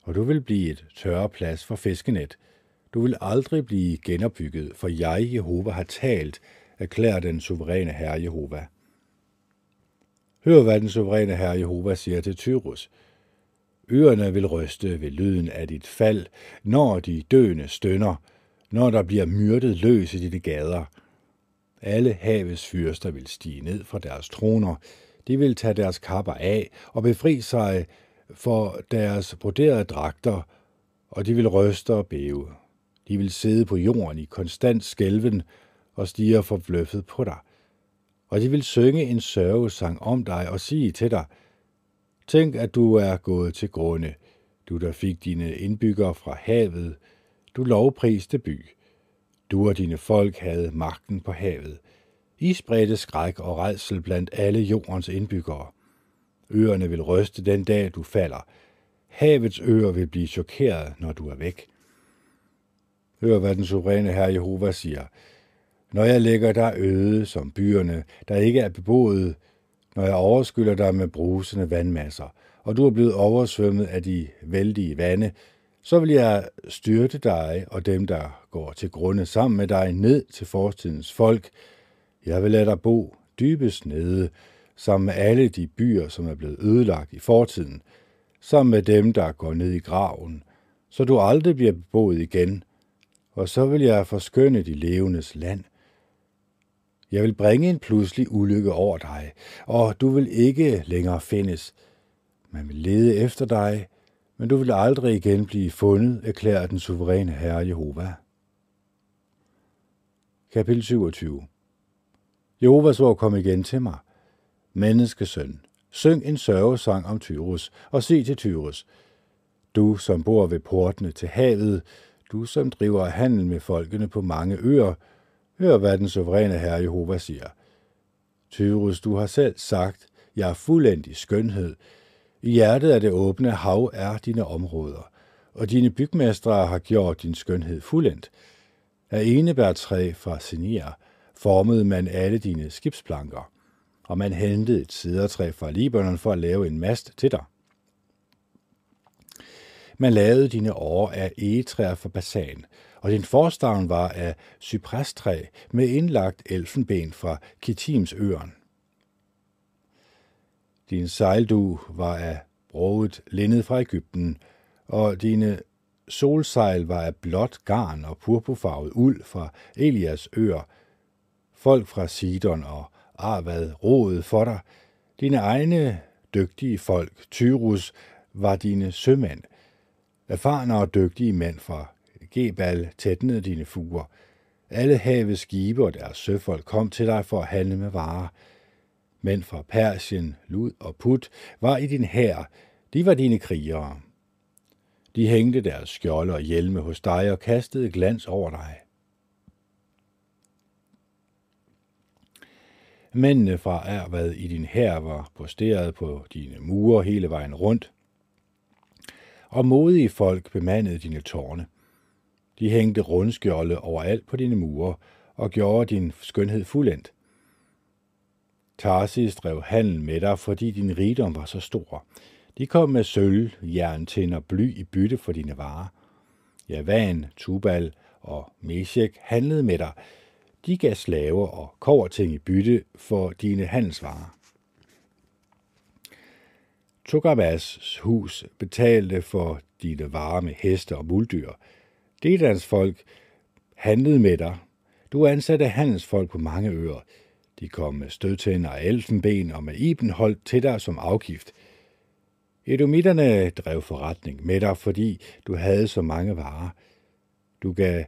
A: og du vil blive et tørre plads for fiskenet. Du vil aldrig blive genopbygget, for jeg, Jehova, har talt, erklærer den suveræne Herre Jehova. Hør, hvad den suveræne Herre Jehova siger til Tyrus. Øerne vil ryste ved lyden af dit fald, når de døende stønner, når der bliver myrdet løs i de gader. Alle havets fyrster vil stige ned fra deres troner. De vil tage deres kapper af og befri sig for deres broderede dragter, og de vil ryste og bæve. De vil sidde på jorden i konstant skælven og stige forbløffet på dig. Og de vil synge en sørgesang om dig og sige til dig, Tænk, at du er gået til grunde, du der fik dine indbyggere fra havet, du lovpriste by. Du og dine folk havde magten på havet. I spredte skræk og redsel blandt alle jordens indbyggere. Øerne vil ryste den dag, du falder. Havets øer vil blive chokeret, når du er væk. Hør, hvad den suveræne herre Jehova siger. Når jeg lægger dig øde som byerne, der ikke er beboet, når jeg overskylder dig med brusende vandmasser, og du er blevet oversvømmet af de vældige vande, så vil jeg styrte dig og dem, der går til grunde sammen med dig ned til fortidens folk. Jeg vil lade dig bo dybest nede, sammen med alle de byer, som er blevet ødelagt i fortiden, sammen med dem, der går ned i graven, så du aldrig bliver beboet igen, og så vil jeg forskønne de levendes land. Jeg vil bringe en pludselig ulykke over dig, og du vil ikke længere findes. Man vil lede efter dig, men du vil aldrig igen blive fundet, erklærer den suveræne Herre Jehova. Kapitel 27 Jehovas ord kom igen til mig. Menneskesøn, syng en sørgesang om Tyrus, og sig til Tyrus. Du, som bor ved portene til havet, du, som driver handel med folkene på mange øer, hør, hvad den suveræne Herre Jehova siger. Tyrus, du har selv sagt, jeg er fuldendt skønhed, i hjertet af det åbne hav er dine områder, og dine bygmestre har gjort din skønhed fuldendt. Af enebærtræ fra Senir formede man alle dine skibsplanker, og man hentede et sidertræ fra Libanon for at lave en mast til dig. Man lavede dine år af egetræer fra basan, og din forstavn var af cypresstræ med indlagt elfenben fra Kitims øren. Din sejldu var af broget linned fra Ægypten, og dine solsejl var af blåt garn og purpurfarvet uld fra Elias øer. Folk fra Sidon og Arvad roede for dig. Dine egne dygtige folk, Tyrus, var dine sømænd. Erfarne og dygtige mænd fra Gebal tætnede dine fuger. Alle havets skibe og deres søfolk kom til dig for at handle med varer. Mænd fra Persien, Lud og Put var i din hær. De var dine krigere. De hængte deres skjolde og hjelme hos dig og kastede glans over dig. Mændene fra Ervad i din hær var posteret på dine mure hele vejen rundt, og modige folk bemandede dine tårne. De hængte rundskjolde overalt på dine mure og gjorde din skønhed fuldendt. Tarsis drev handel med dig, fordi din rigdom var så stor. De kom med sølv, jern, tin og bly i bytte for dine varer. Javan, Tubal og Meshek handlede med dig. De gav slaver og koverting i bytte for dine handelsvarer. Togabas hus betalte for dine varer med heste og muldyr. Dedans folk handlede med dig. Du ansatte handelsfolk på mange øer. De kom med stødtænder og elfenben og med ibenhold til dig som afgift. Edomitterne drev forretning med dig, fordi du havde så mange varer. Du gav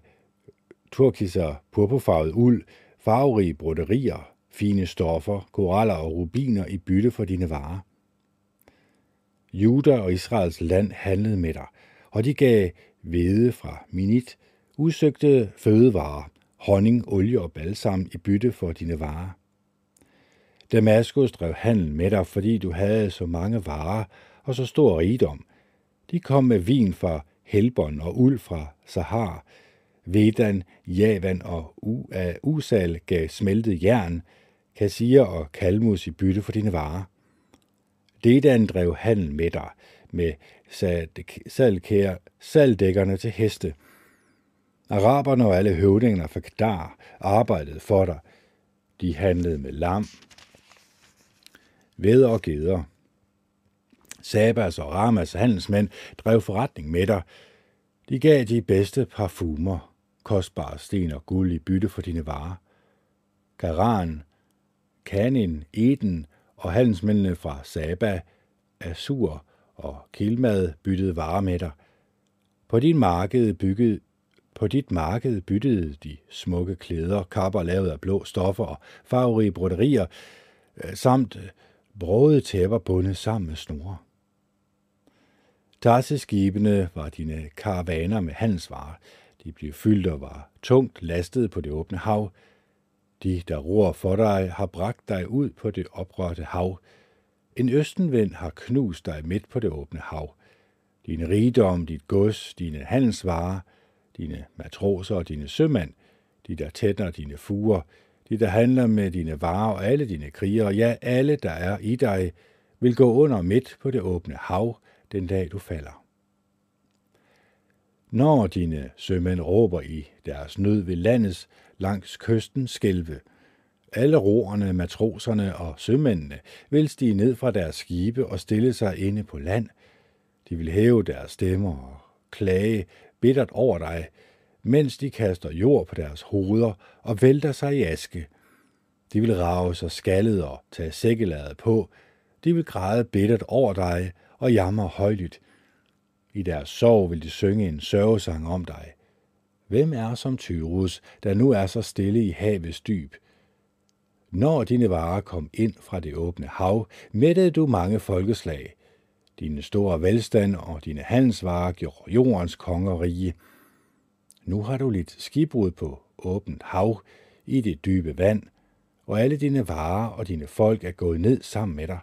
A: turkiser purpurfarvet uld, farverige broderier, fine stoffer, koraller og rubiner i bytte for dine varer. Juda og Israels land handlede med dig, og de gav hvede fra minit, udsøgte fødevarer, honning, olie og balsam i bytte for dine varer. Damaskus drev handel med dig, fordi du havde så mange varer og så stor rigdom. De kom med vin fra Helbon og uld fra Sahar. Vedan, Javan og Usal gav smeltet jern, kassier og kalmus i bytte for dine varer. Dedan drev handel med dig, med salkær, saldækkerne til heste. Araberne og alle høvdingerne fra Kedar arbejdede for dig. De handlede med lam, ved og geder. Sabas og Ramas handelsmænd drev forretning med dig. De gav de bedste parfumer, kostbare sten og guld i bytte for dine varer. Garan, Kanin, Eden og handelsmændene fra Saba, Asur og Kilmad byttede varer med dig. På din marked byggede på dit marked byttede de smukke klæder, kapper lavet af blå stoffer og farverige broderier, øh, samt øh, øh, brode tæpper bundet sammen med snore. Tarseskibene var dine karavaner med handelsvarer. De blev fyldt og var tungt lastet på det åbne hav. De, der ror for dig, har bragt dig ud på det oprørte hav. En østenvind har knust dig midt på det åbne hav. Din rigdom, dit gods, dine handelsvarer, dine matroser og dine sømænd, de der tætner dine fuger, de der handler med dine varer og alle dine krigere, ja, alle, der er i dig, vil gå under midt på det åbne hav, den dag du falder. Når dine sømænd råber i deres nød ved landets langs kysten skælve, alle roerne, matroserne og sømændene vil stige ned fra deres skibe og stille sig inde på land. De vil hæve deres stemmer og klage bittert over dig, mens de kaster jord på deres hoveder og vælter sig i aske. De vil rave sig skaldet og tage sækkeladet på. De vil græde bittert over dig og jammer højlydt. I deres sorg vil de synge en sørgesang om dig. Hvem er som Tyrus, der nu er så stille i havets dyb? Når dine varer kom ind fra det åbne hav, mættede du mange folkeslag. Dine store velstand og dine handelsvarer gjorde jordens kongerige. Nu har du lidt skibbrud på åbent hav i det dybe vand, og alle dine varer og dine folk er gået ned sammen med dig.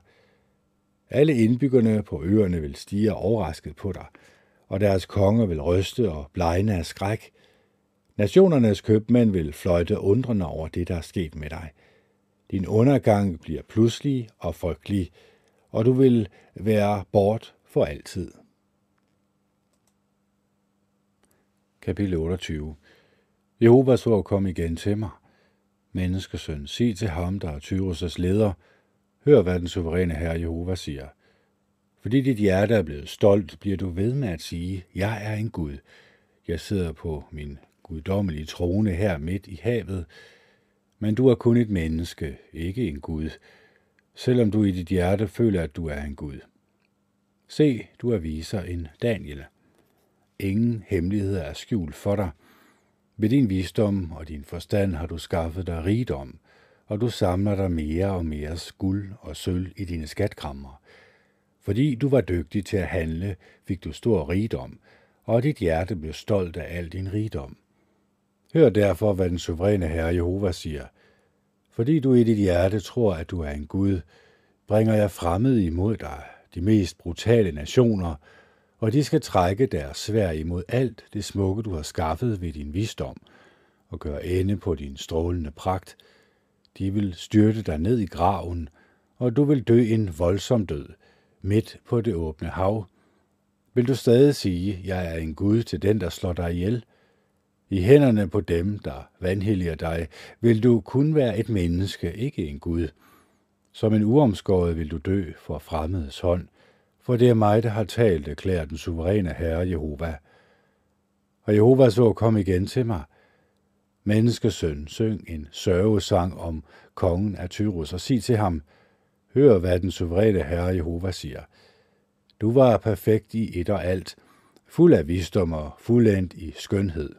A: Alle indbyggerne på øerne vil stige overrasket på dig, og deres konger vil ryste og blegne af skræk. Nationernes købmænd vil fløjte undrende over det, der er sket med dig. Din undergang bliver pludselig og frygtelig, og du vil være bort for altid. Kapitel 28 Jehovas ord kom igen til mig. Menneskesøn, sig til ham, der er Tyrus' leder. Hør, hvad den suveræne herre Jehova siger. Fordi dit hjerte er blevet stolt, bliver du ved med at sige, jeg er en Gud. Jeg sidder på min guddommelige trone her midt i havet. Men du er kun et menneske, ikke en Gud, selvom du i dit hjerte føler, at du er en Gud. Se, du er viser en Daniel. Ingen hemmeligheder er skjult for dig. Ved din visdom og din forstand har du skaffet dig rigdom, og du samler dig mere og mere guld og sølv i dine skatkrammer. Fordi du var dygtig til at handle, fik du stor rigdom, og dit hjerte blev stolt af al din rigdom. Hør derfor, hvad den suveræne Herre Jehova siger. Fordi du i dit hjerte tror, at du er en Gud, bringer jeg fremmed imod dig, de mest brutale nationer, og de skal trække deres svær imod alt det smukke, du har skaffet ved din visdom, og gøre ende på din strålende pragt. De vil styrte dig ned i graven, og du vil dø en voldsom død, midt på det åbne hav. Vil du stadig sige, jeg er en Gud til den, der slår dig ihjel? I hænderne på dem, der vanhelliger dig, vil du kun være et menneske, ikke en Gud. Som en uomskåret vil du dø for fremmedes hånd, for det er mig, der har talt, erklærer den suveræne Herre Jehova. Og Jehova så kom igen til mig. Menneskesøn, syng en sørgesang om kongen af Tyrus, og sig til ham, hør hvad den suveræne Herre Jehova siger. Du var perfekt i et og alt, fuld af visdom og fuldendt i skønhed.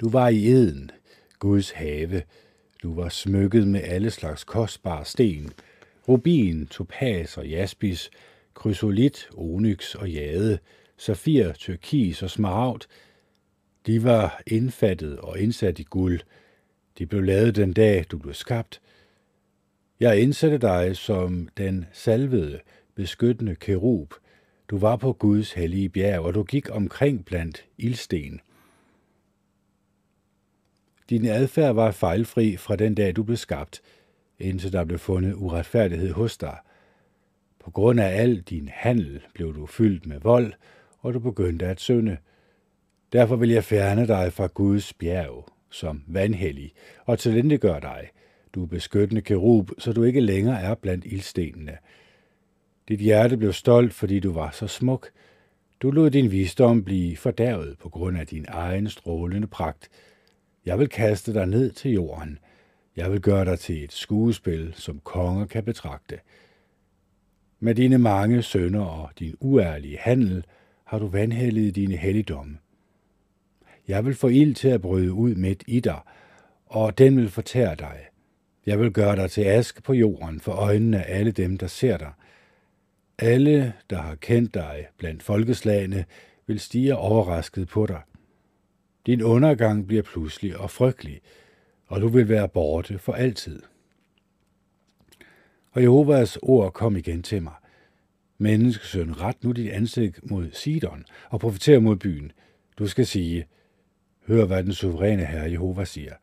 A: Du var i eden, Guds have. Du var smykket med alle slags kostbare sten, rubin, topas og jaspis, krysolit, onyx og jade, safir, turkis og smaragd. De var indfattet og indsat i guld. De blev lavet den dag, du blev skabt. Jeg indsatte dig som den salvede, beskyttende kerub. Du var på Guds hellige bjerg, og du gik omkring blandt ildsten. Din adfærd var fejlfri fra den dag, du blev skabt, indtil der blev fundet uretfærdighed hos dig. På grund af al din handel blev du fyldt med vold, og du begyndte at synde. Derfor vil jeg fjerne dig fra Guds bjerg som vandhellig og gør dig. Du er beskyttende kerub, så du ikke længere er blandt ildstenene. Dit hjerte blev stolt, fordi du var så smuk. Du lod din visdom blive fordærvet på grund af din egen strålende pragt. Jeg vil kaste dig ned til jorden. Jeg vil gøre dig til et skuespil, som konger kan betragte. Med dine mange sønner og din uærlige handel har du vandhældet dine helligdomme. Jeg vil få ild til at bryde ud midt i dig, og den vil fortære dig. Jeg vil gøre dig til ask på jorden for øjnene af alle dem, der ser dig. Alle, der har kendt dig blandt folkeslagene, vil stige overrasket på dig. Din undergang bliver pludselig og frygtelig, og du vil være borte for altid. Og Jehovas ord kom igen til mig. Menneskesøn, ret nu dit ansigt mod Sidon og profeter mod byen. Du skal sige, hør hvad den suveræne herre Jehova siger.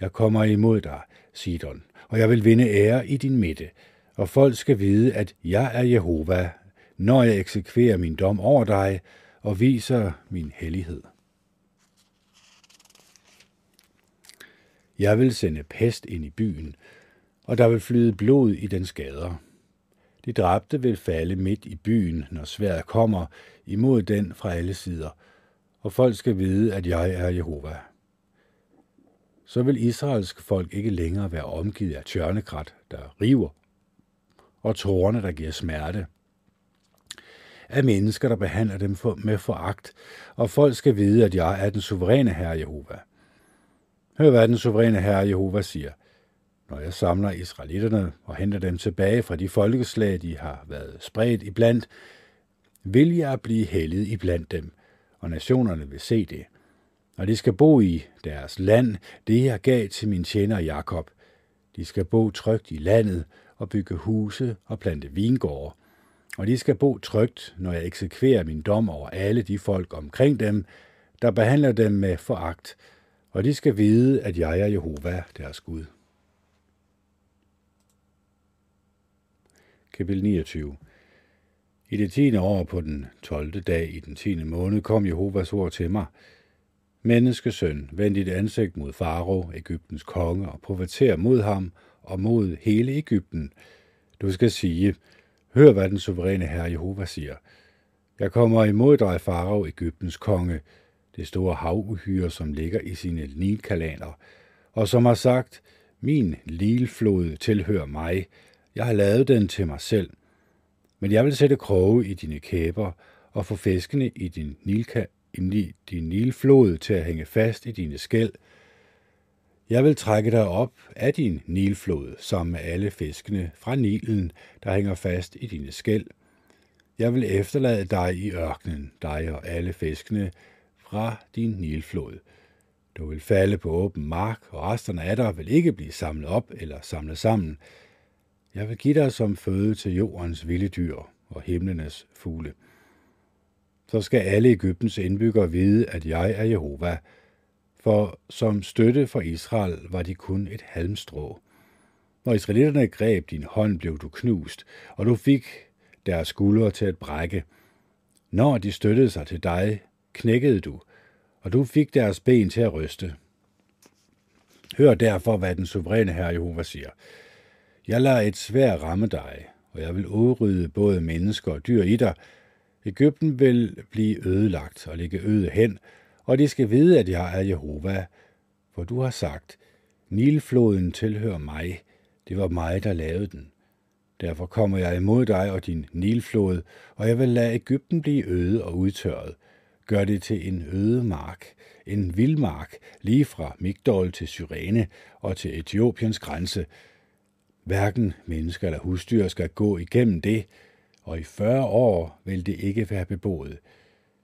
A: Jeg kommer imod dig, Sidon, og jeg vil vinde ære i din midte, og folk skal vide, at jeg er Jehova, når jeg eksekverer min dom over dig og viser min hellighed. Jeg vil sende pest ind i byen, og der vil flyde blod i den skader. De dræbte vil falde midt i byen, når sværet kommer imod den fra alle sider, og folk skal vide, at jeg er Jehova. Så vil Israelsk folk ikke længere være omgivet af tjørnekrat, der river, og tårerne, der giver smerte. Af mennesker, der behandler dem for, med foragt, og folk skal vide, at jeg er den suveræne herre Jehova. Hør, hvad den suveræne herre Jehova siger. Når jeg samler israelitterne og henter dem tilbage fra de folkeslag, de har været spredt iblandt, vil jeg blive heldet iblandt dem, og nationerne vil se det. Og de skal bo i deres land, det jeg gav til min tjener Jakob. De skal bo trygt i landet og bygge huse og plante vingårde. Og de skal bo trygt, når jeg eksekverer min dom over alle de folk omkring dem, der behandler dem med foragt, og de skal vide, at jeg er Jehova, deres Gud. Kapitel 29 I det tiende år på den 12. dag i den tiende måned kom Jehovas ord til mig. Menneskesøn, vend dit ansigt mod Farao, Ægyptens konge, og profeter mod ham og mod hele Ægypten. Du skal sige, hør hvad den suveræne herre Jehova siger. Jeg kommer imod dig, Farao, Ægyptens konge, det store havuhyre, som ligger i sine nilkalaner, og som har sagt, min lilflod tilhører mig, jeg har lavet den til mig selv. Men jeg vil sætte kroge i dine kæber og få fiskene i din, nilka, i din nilflod til at hænge fast i dine skæld. Jeg vil trække dig op af din nilflod sammen med alle fiskene fra Nilen, der hænger fast i dine skæld. Jeg vil efterlade dig i ørkenen, dig og alle fiskene, fra din Nilflod. Du vil falde på åben mark, og resterne af dig vil ikke blive samlet op eller samlet sammen. Jeg vil give dig som føde til jordens vilde dyr og himlenes fugle. Så skal alle Ægyptens indbyggere vide, at jeg er Jehova, for som støtte for Israel var de kun et halmstrå. Når israelitterne greb din hånd, blev du knust, og du fik deres skuldre til at brække. Når de støttede sig til dig, knækkede du, og du fik deres ben til at ryste. Hør derfor, hvad den suveræne herre Jehova siger. Jeg lader et svær ramme dig, og jeg vil udrydde både mennesker og dyr i dig. Ægypten vil blive ødelagt og ligge øde hen, og de skal vide, at jeg er Jehova, for du har sagt, Nilfloden tilhører mig, det var mig, der lavede den. Derfor kommer jeg imod dig og din Nilflod, og jeg vil lade Ægypten blive øde og udtørret, gør det til en øde mark, en vildmark, lige fra Migdol til Syrene og til Etiopiens grænse. Hverken mennesker eller husdyr skal gå igennem det, og i 40 år vil det ikke være beboet.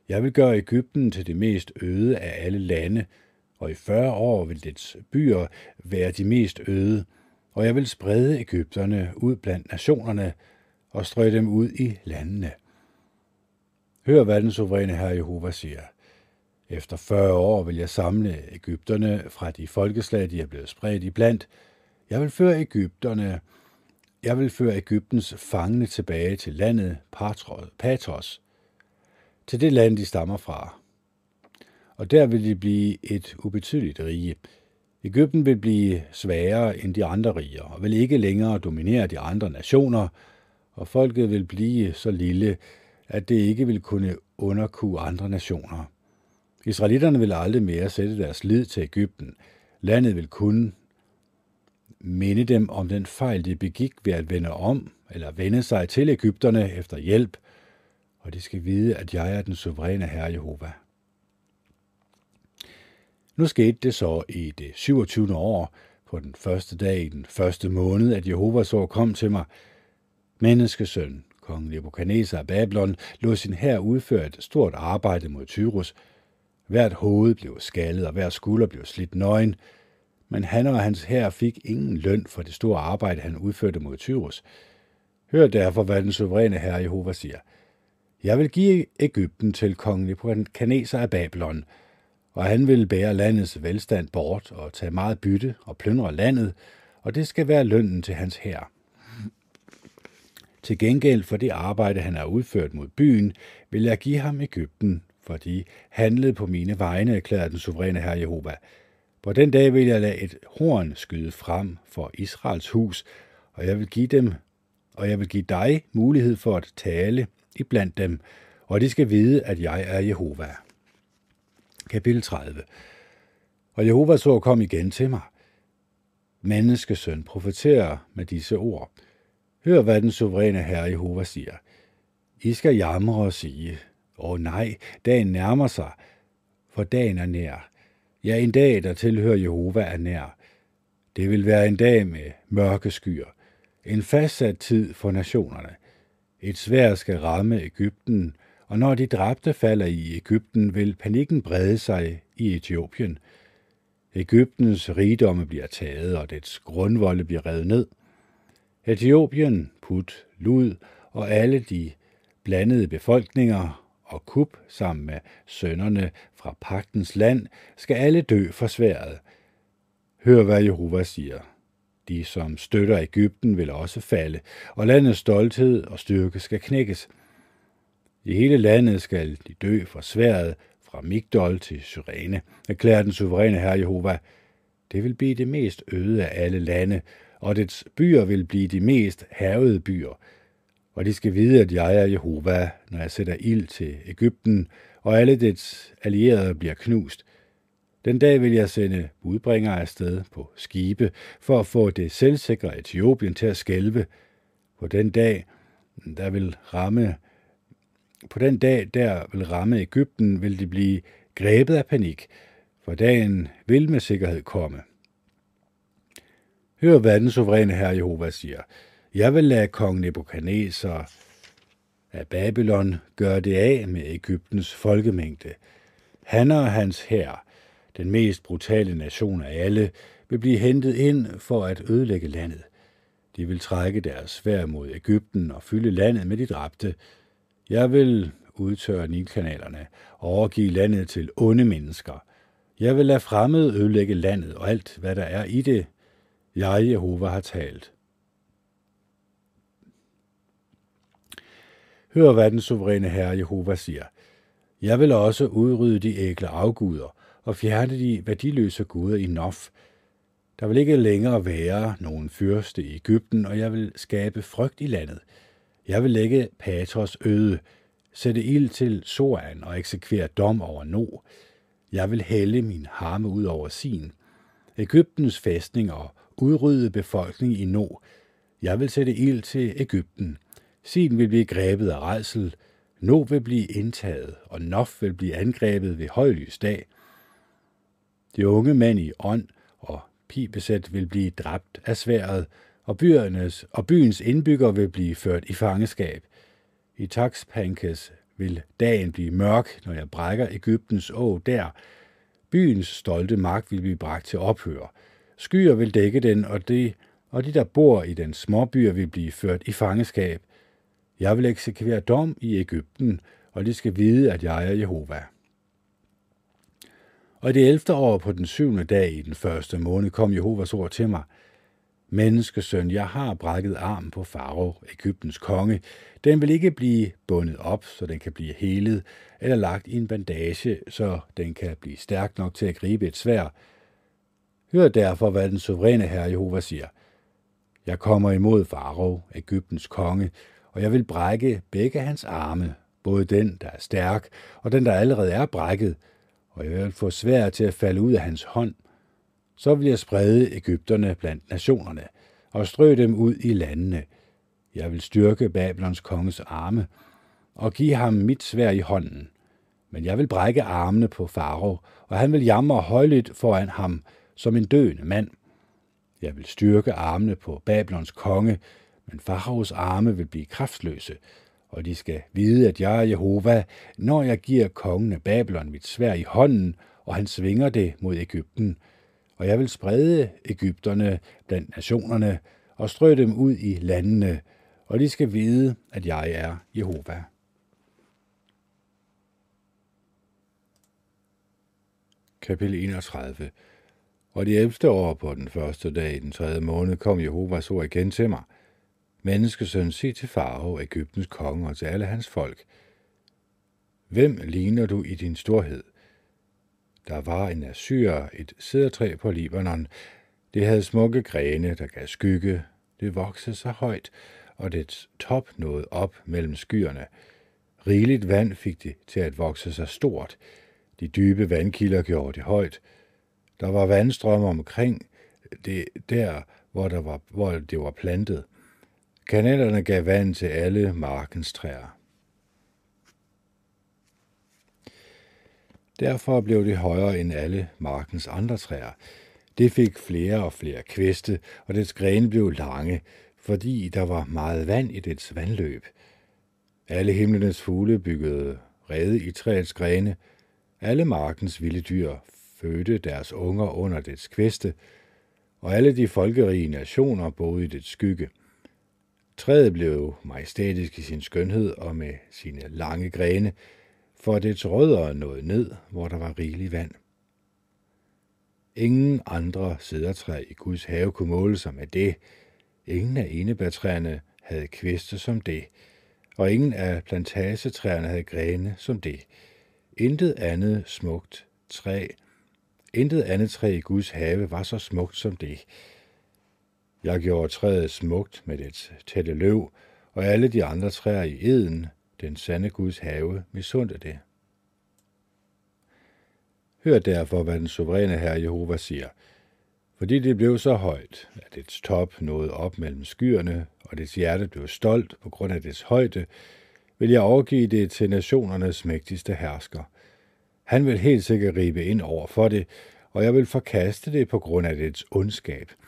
A: Jeg vil gøre Ægypten til det mest øde af alle lande, og i 40 år vil dets byer være de mest øde, og jeg vil sprede Ægypterne ud blandt nationerne og strø dem ud i landene. Hør, hvad den suveræne herre Jehova siger. Efter 40 år vil jeg samle Ægypterne fra de folkeslag, de er blevet spredt i blandt. Jeg vil føre Ægypterne, jeg vil føre Ægyptens fangne tilbage til landet Patros, til det land, de stammer fra. Og der vil de blive et ubetydeligt rige. Ægypten vil blive svagere end de andre riger, og vil ikke længere dominere de andre nationer, og folket vil blive så lille, at det ikke vil kunne underkue andre nationer. Israelitterne vil aldrig mere sætte deres lid til Ægypten. Landet vil kun minde dem om den fejl, de begik ved at vende om eller vende sig til Ægypterne efter hjælp, og de skal vide, at jeg er den suveræne Herre Jehova. Nu skete det så i det 27. år, på den første dag i den første måned, at Jehovas år kom til mig. Menneskesøn, kong Nebuchadnezzar af Babylon, lå sin her udføre et stort arbejde mod Tyrus. Hvert hoved blev skaldet, og hver skulder blev slidt nøgen. Men han og hans her fik ingen løn for det store arbejde, han udførte mod Tyrus. Hør derfor, hvad den suveræne herre Jehova siger. Jeg vil give Ægypten til kong Nebuchadnezzar af Babylon, og han vil bære landets velstand bort og tage meget bytte og plyndre landet, og det skal være lønnen til hans hær. Til gengæld for det arbejde, han har udført mod byen, vil jeg give ham Ægypten, fordi handlede på mine vegne, erklærede den suveræne herre Jehova. På den dag vil jeg lade et horn skyde frem for Israels hus, og jeg vil give dem, og jeg vil give dig mulighed for at tale iblandt dem, og de skal vide, at jeg er Jehova. Kapitel 30 Og Jehovas ord kom igen til mig. Menneskesøn profeterer med disse ord. Hør, hvad den suveræne herre Jehova siger. I skal jamre og sige, åh oh, nej, dagen nærmer sig, for dagen er nær. Ja, en dag, der tilhører Jehova, er nær. Det vil være en dag med mørke skyer. En fastsat tid for nationerne. Et svær skal ramme Ægypten, og når de dræbte falder i Ægypten, vil panikken brede sig i Etiopien. Ægyptens rigdomme bliver taget, og dets grundvolde bliver revet ned. Etiopien, Put, Lud og alle de blandede befolkninger og Kup sammen med sønnerne fra pagtens land skal alle dø for sværet. Hør, hvad Jehova siger. De, som støtter Ægypten, vil også falde, og landets stolthed og styrke skal knækkes. I hele landet skal de dø for sværet fra Migdol til Syrene, erklærer den suveræne herre Jehova. Det vil blive det mest øde af alle lande, og dets byer vil blive de mest havede byer. Og de skal vide, at jeg er Jehova, når jeg sætter ild til Ægypten, og alle dets allierede bliver knust. Den dag vil jeg sende budbringere afsted på skibe, for at få det selvsikre Etiopien til at skælve. På den dag, der vil ramme på den dag, der vil ramme Ægypten, vil de blive grebet af panik, for dagen vil med sikkerhed komme. Hør, hvad den suveræne herre Jehova siger. Jeg vil lade kong Nebuchadnezzar af Babylon gøre det af med Ægyptens folkemængde. Han og hans hær, den mest brutale nation af alle, vil blive hentet ind for at ødelægge landet. De vil trække deres svær mod Ægypten og fylde landet med de dræbte, jeg vil udtørre Nilkanalerne og overgive landet til onde mennesker. Jeg vil lade fremmede ødelægge landet og alt, hvad der er i det. Jeg, Jehova, har talt. Hør, hvad den suveræne herre Jehova siger. Jeg vil også udrydde de ægle afguder og fjerne de værdiløse guder i Nof. Der vil ikke længere være nogen fyrste i Ægypten, og jeg vil skabe frygt i landet. Jeg vil lægge Patros øde, sætte ild til Soan og eksekvere dom over No. Jeg vil hælde min harme ud over sin. Ægyptens fæstning og udrydde befolkning i No. Jeg vil sætte ild til Ægypten. Sin vil blive grebet af redsel. No vil blive indtaget, og Nof vil blive angrebet ved højlys dag. De unge mænd i ånd og pibesæt vil blive dræbt af sværet, og, byernes, og byens indbygger vil blive ført i fangeskab. I Taxpankes vil dagen blive mørk, når jeg brækker Ægyptens å der. Byens stolte magt vil blive bragt til ophør. Skyer vil dække den, og de, og de der bor i den småbyer, vil blive ført i fangeskab. Jeg vil eksekvere dom i Ægypten, og de skal vide, at jeg er Jehova. Og i det 11. år på den syvende dag i den første måned kom Jehovas ord til mig. Menneskesøn, jeg har brækket armen på Farao, Ægyptens konge. Den vil ikke blive bundet op, så den kan blive helet, eller lagt i en bandage, så den kan blive stærk nok til at gribe et svær. Hør derfor, hvad den suveræne herre Jehova siger. Jeg kommer imod Farao, Ægyptens konge, og jeg vil brække begge hans arme, både den, der er stærk, og den, der allerede er brækket, og jeg vil få svært til at falde ud af hans hånd. Så vil jeg sprede Ægypterne blandt nationerne, og strø dem ud i landene. Jeg vil styrke Babylons konges arme, og give ham mit svær i hånden. Men jeg vil brække armene på Farao, og han vil jamre højligt foran ham som en døende mand. Jeg vil styrke armene på Babylons konge, men Faraos arme vil blive kraftløse, og de skal vide, at jeg er Jehova, når jeg giver kongen af Babylon mit svær i hånden, og han svinger det mod Ægypten. Og jeg vil sprede Ægypterne blandt nationerne og strø dem ud i landene, og de skal vide, at jeg er Jehova. Kapitel 31 og de 11. år på den første dag i den tredje måned kom Jehovas ord igen til mig – Menneskesøn, sig til Farao, Ægyptens konge og til alle hans folk. Hvem ligner du i din storhed? Der var en asyr, et sædertræ på Libanon. Det havde smukke grene, der gav skygge. Det voksede så højt, og dets top nåede op mellem skyerne. Rigeligt vand fik det til at vokse sig stort. De dybe vandkilder gjorde det højt. Der var vandstrømme omkring det der, hvor, der var, hvor det var plantet – Kanalerne gav vand til alle markens træer. Derfor blev det højere end alle markens andre træer. Det fik flere og flere kviste, og dets grene blev lange, fordi der var meget vand i dets vandløb. Alle himlenes fugle byggede rede i træets grene. Alle markens vilde dyr fødte deres unger under dets kviste, og alle de folkerige nationer boede i dets skygge – Træet blev majestætisk i sin skønhed og med sine lange grene, for dets rødder nåede ned, hvor der var rigelig vand. Ingen andre sædertræ i Guds have kunne måle sig med det. Ingen af enebærtræerne havde kviste som det, og ingen af plantagetræerne havde grene som det. Intet andet smukt træ, intet andet træ i Guds have var så smukt som det. Jeg gjorde træet smukt med dets tætte løv, og alle de andre træer i eden, den sande Guds have, misundte det. Hør derfor, hvad den suveræne herre Jehova siger. Fordi det blev så højt, at dets top nåede op mellem skyerne, og dets hjerte blev stolt på grund af dets højde, vil jeg overgive det til nationernes mægtigste hersker. Han vil helt sikkert ribe ind over for det, og jeg vil forkaste det på grund af dets ondskab –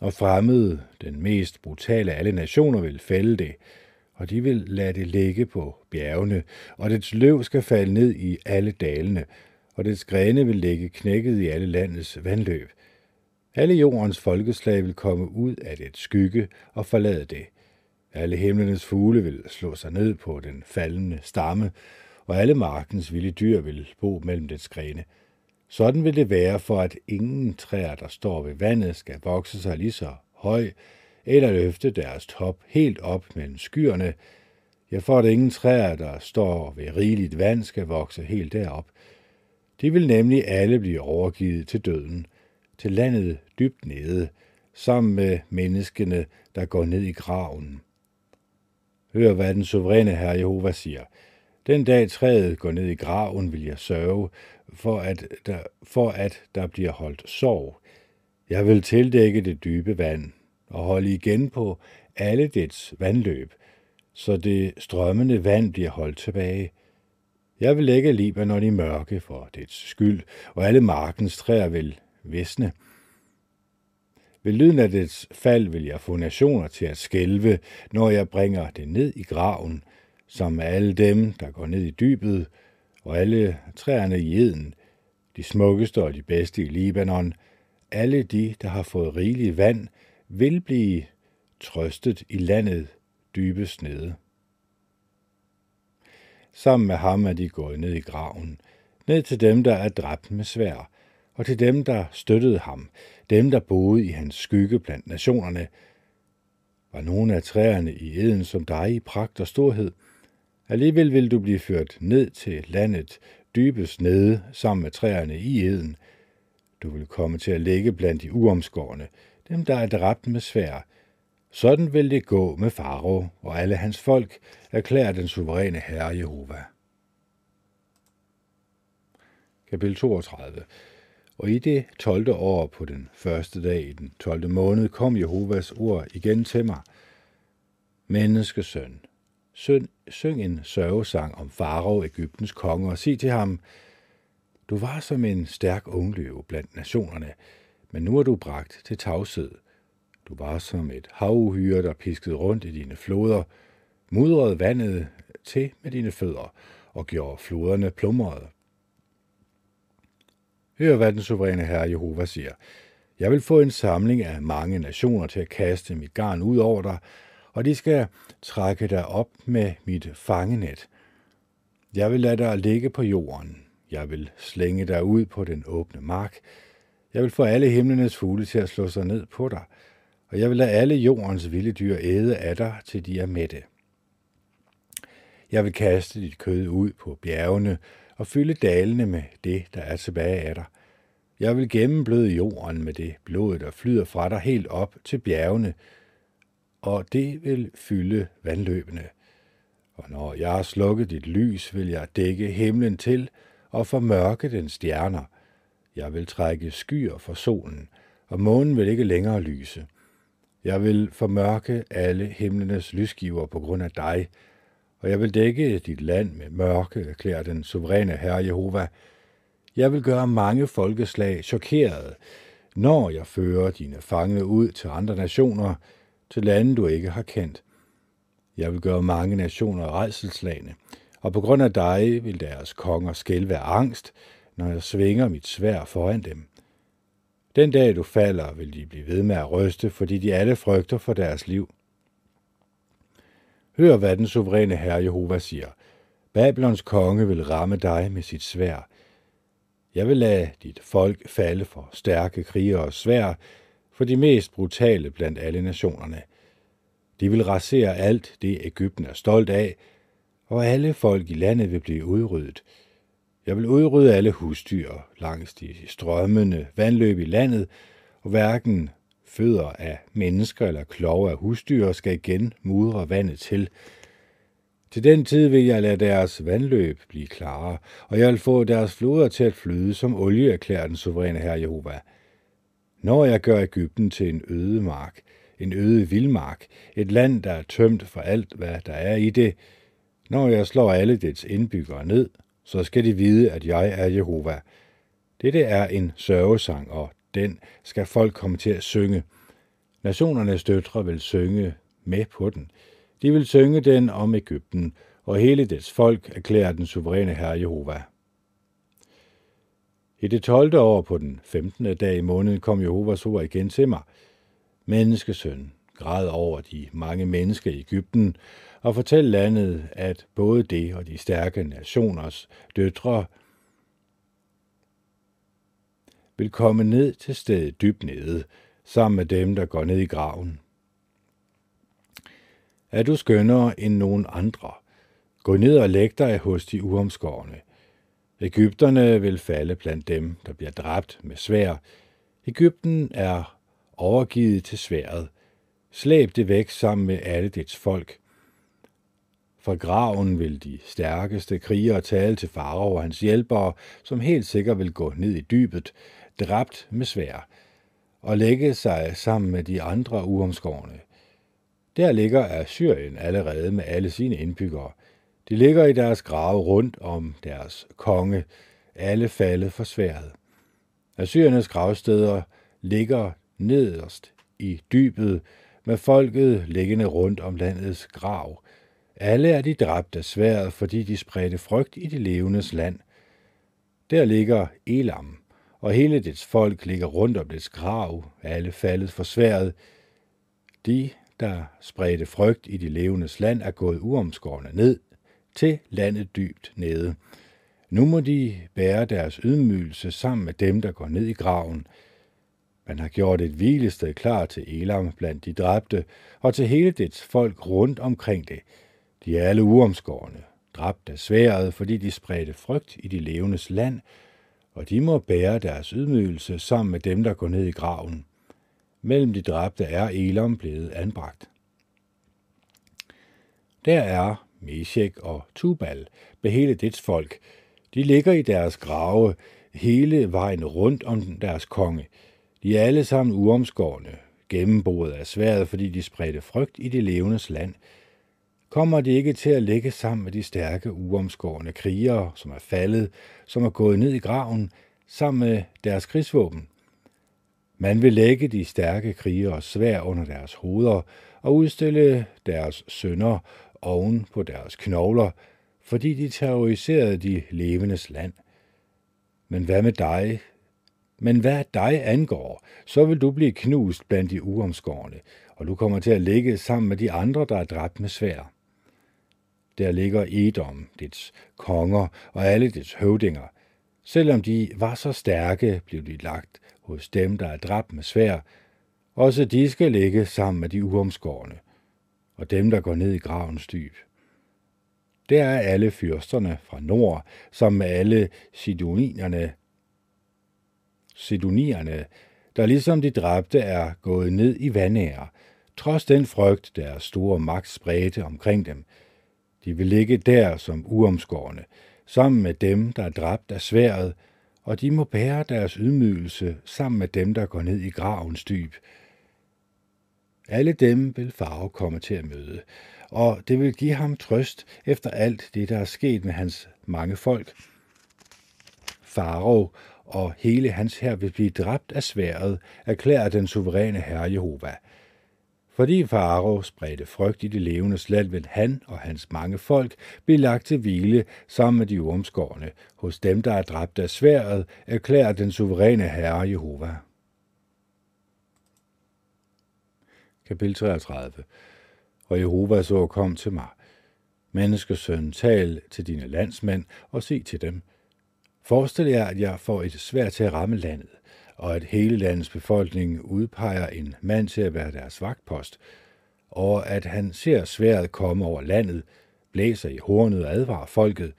A: og fremmede, den mest brutale af alle nationer, vil fælde det, og de vil lade det ligge på bjergene, og dets løv skal falde ned i alle dalene, og dets grene vil ligge knækket i alle landets vandløb. Alle jordens folkeslag vil komme ud af det skygge og forlade det. Alle himlenes fugle vil slå sig ned på den faldende stamme, og alle markens vilde dyr vil bo mellem dets grene. Sådan vil det være, for at ingen træer, der står ved vandet, skal vokse sig lige så høj, eller løfte deres top helt op mellem skyerne, ja, for at ingen træer, der står ved rigeligt vand, skal vokse helt derop. De vil nemlig alle blive overgivet til døden, til landet dybt nede, sammen med menneskene, der går ned i graven. Hør, hvad den suveræne herre Jehova siger. Den dag træet går ned i graven, vil jeg sørge, for at der, for at der bliver holdt sorg. Jeg vil tildække det dybe vand og holde igen på alle dets vandløb, så det strømmende vand bliver holdt tilbage. Jeg vil lægge Libanon i mørke for dets skyld, og alle markens træer vil visne. Ved lyden af dets fald vil jeg få nationer til at skælve, når jeg bringer det ned i graven, som alle dem, der går ned i dybet, og alle træerne i eden, de smukkeste og de bedste i Libanon, alle de, der har fået rigeligt vand, vil blive trøstet i landet dybest nede. Sammen med ham er de gået ned i graven, ned til dem, der er dræbt med svær, og til dem, der støttede ham, dem, der boede i hans skygge blandt nationerne. Var nogle af træerne i eden som dig i pragt og storhed? Alligevel vil du blive ført ned til landet, dybest nede, sammen med træerne i eden. Du vil komme til at ligge blandt de uomskårne, dem, der er dræbt med svær. Sådan vil det gå med Faro og alle hans folk, erklærer den suveræne Herre Jehova. Kapitel 32 Og i det 12. år på den første dag i den 12. måned kom Jehovas ord igen til mig. Menneskesøn, søn, syng en sørgesang om Farao, Ægyptens konge, og sig til ham, du var som en stærk ungløve blandt nationerne, men nu er du bragt til tavshed. Du var som et havuhyre, der piskede rundt i dine floder, mudrede vandet til med dine fødder og gjorde floderne plumrede. Hør, hvad den suveræne herre Jehova siger. Jeg vil få en samling af mange nationer til at kaste mit garn ud over dig, og de skal trække dig op med mit fangenet. Jeg vil lade dig ligge på jorden. Jeg vil slænge dig ud på den åbne mark. Jeg vil få alle himlenes fugle til at slå sig ned på dig, og jeg vil lade alle jordens vilde dyr æde af dig, til de er mætte. Jeg vil kaste dit kød ud på bjergene og fylde dalene med det, der er tilbage af dig. Jeg vil gennembløde jorden med det blod, der flyder fra dig helt op til bjergene, og det vil fylde vandløbene. Og når jeg har slukket dit lys, vil jeg dække himlen til og formørke den stjerner. Jeg vil trække skyer for solen, og månen vil ikke længere lyse. Jeg vil formørke alle himlenes lysgiver på grund af dig, og jeg vil dække dit land med mørke, erklærer den suveræne Herre Jehova. Jeg vil gøre mange folkeslag chokerede, når jeg fører dine fange ud til andre nationer, til lande, du ikke har kendt. Jeg vil gøre mange nationer redselslagende, og på grund af dig vil deres konger skælve af angst, når jeg svinger mit svær foran dem. Den dag du falder, vil de blive ved med at ryste, fordi de alle frygter for deres liv. Hør, hvad den suveræne herre Jehova siger. Babylons konge vil ramme dig med sit svær. Jeg vil lade dit folk falde for stærke krigere og svær, for de mest brutale blandt alle nationerne. De vil rasere alt det, Ægypten er stolt af, og alle folk i landet vil blive udryddet. Jeg vil udrydde alle husdyr langs de strømmende vandløb i landet, og hverken fødder af mennesker eller klove af husdyr skal igen mudre vandet til. Til den tid vil jeg lade deres vandløb blive klare, og jeg vil få deres floder til at flyde som olie, erklærer den suveræne herre Jehova. Når jeg gør Ægypten til en øde mark, en øde vildmark, et land, der er tømt for alt, hvad der er i det, når jeg slår alle dets indbyggere ned, så skal de vide, at jeg er Jehova. Dette er en sørgesang, og den skal folk komme til at synge. Nationernes døtre vil synge med på den. De vil synge den om Ægypten, og hele dets folk erklærer den suveræne herre Jehova. I det 12. år på den 15. dag i måneden kom Jehovas ord igen til mig. Menneskesøn, græd over de mange mennesker i Ægypten, og fortæl landet, at både det og de stærke nationers døtre vil komme ned til stedet dybt nede, sammen med dem, der går ned i graven. Er du skønnere end nogen andre? Gå ned og læg dig hos de uomskårne. Ægypterne vil falde blandt dem, der bliver dræbt med svær. Ægypten er overgivet til sværet. Slæb det væk sammen med alle dets folk. Fra graven vil de stærkeste krigere tale til Farao og hans hjælpere, som helt sikkert vil gå ned i dybet, dræbt med svær, og lægge sig sammen med de andre uomskårne. Der ligger Assyrien allerede med alle sine indbyggere. De ligger i deres grave rundt om deres konge, alle faldet for sværet. Assyriernes gravsteder ligger nederst i dybet, med folket liggende rundt om landets grav. Alle er de dræbt af sværet, fordi de spredte frygt i de levendes land. Der ligger Elam, og hele dets folk ligger rundt om dets grav, alle faldet for sværet. De, der spredte frygt i de levendes land, er gået uomskårne ned til landet dybt nede. Nu må de bære deres ydmygelse sammen med dem, der går ned i graven. Man har gjort et hvilested klar til Elam blandt de dræbte, og til hele dets folk rundt omkring det. De er alle uomskårne, dræbt af sværet, fordi de spredte frygt i de levendes land, og de må bære deres ydmygelse sammen med dem, der går ned i graven. Mellem de dræbte er Elam blevet anbragt. Der er Meshek og Tubal, med hele dets folk. De ligger i deres grave hele vejen rundt om deres konge. De er alle sammen uomskårne, gennemboet af sværet, fordi de spredte frygt i det levendes land. Kommer de ikke til at ligge sammen med de stærke, uomskårne krigere, som er faldet, som er gået ned i graven, sammen med deres krigsvåben? Man vil lægge de stærke krigere svær under deres hoveder og udstille deres sønder oven på deres knogler, fordi de terroriserede de levendes land. Men hvad med dig? Men hvad dig angår, så vil du blive knust blandt de uomskårne, og du kommer til at ligge sammen med de andre, der er dræbt med svær. Der ligger Edom, dets konger og alle dets høvdinger. Selvom de var så stærke, blev de lagt hos dem, der er dræbt med svær. Også de skal ligge sammen med de uomskårne, og dem, der går ned i gravens dyb. Der er alle fyrsterne fra nord, som med alle sidonierne, sidonierne, der ligesom de dræbte er gået ned i vandære, trods den frygt, deres store magt spredte omkring dem. De vil ligge der som uomskårne, sammen med dem, der er dræbt af sværet, og de må bære deres ydmygelse sammen med dem, der går ned i gravens dyb. Alle dem vil Farve komme til at møde, og det vil give ham trøst efter alt det, der er sket med hans mange folk. Farao og hele hans her vil blive dræbt af sværet, erklærer den suveræne herre Jehova. Fordi Farao spredte frygt i det levende land, vil han og hans mange folk blive lagt til hvile sammen med de ormskårne. Hos dem, der er dræbt af sværet, erklærer den suveræne herre Jehova. Kapitel 33 Og Jehova så kom til mig. Menneskesøn, tal til dine landsmænd og sig til dem. Forestil jer, at jeg får et svært til at ramme landet og at hele landets befolkning udpeger en mand til at være deres vagtpost, og at han ser sværet komme over landet, blæser i hornet og advarer folket.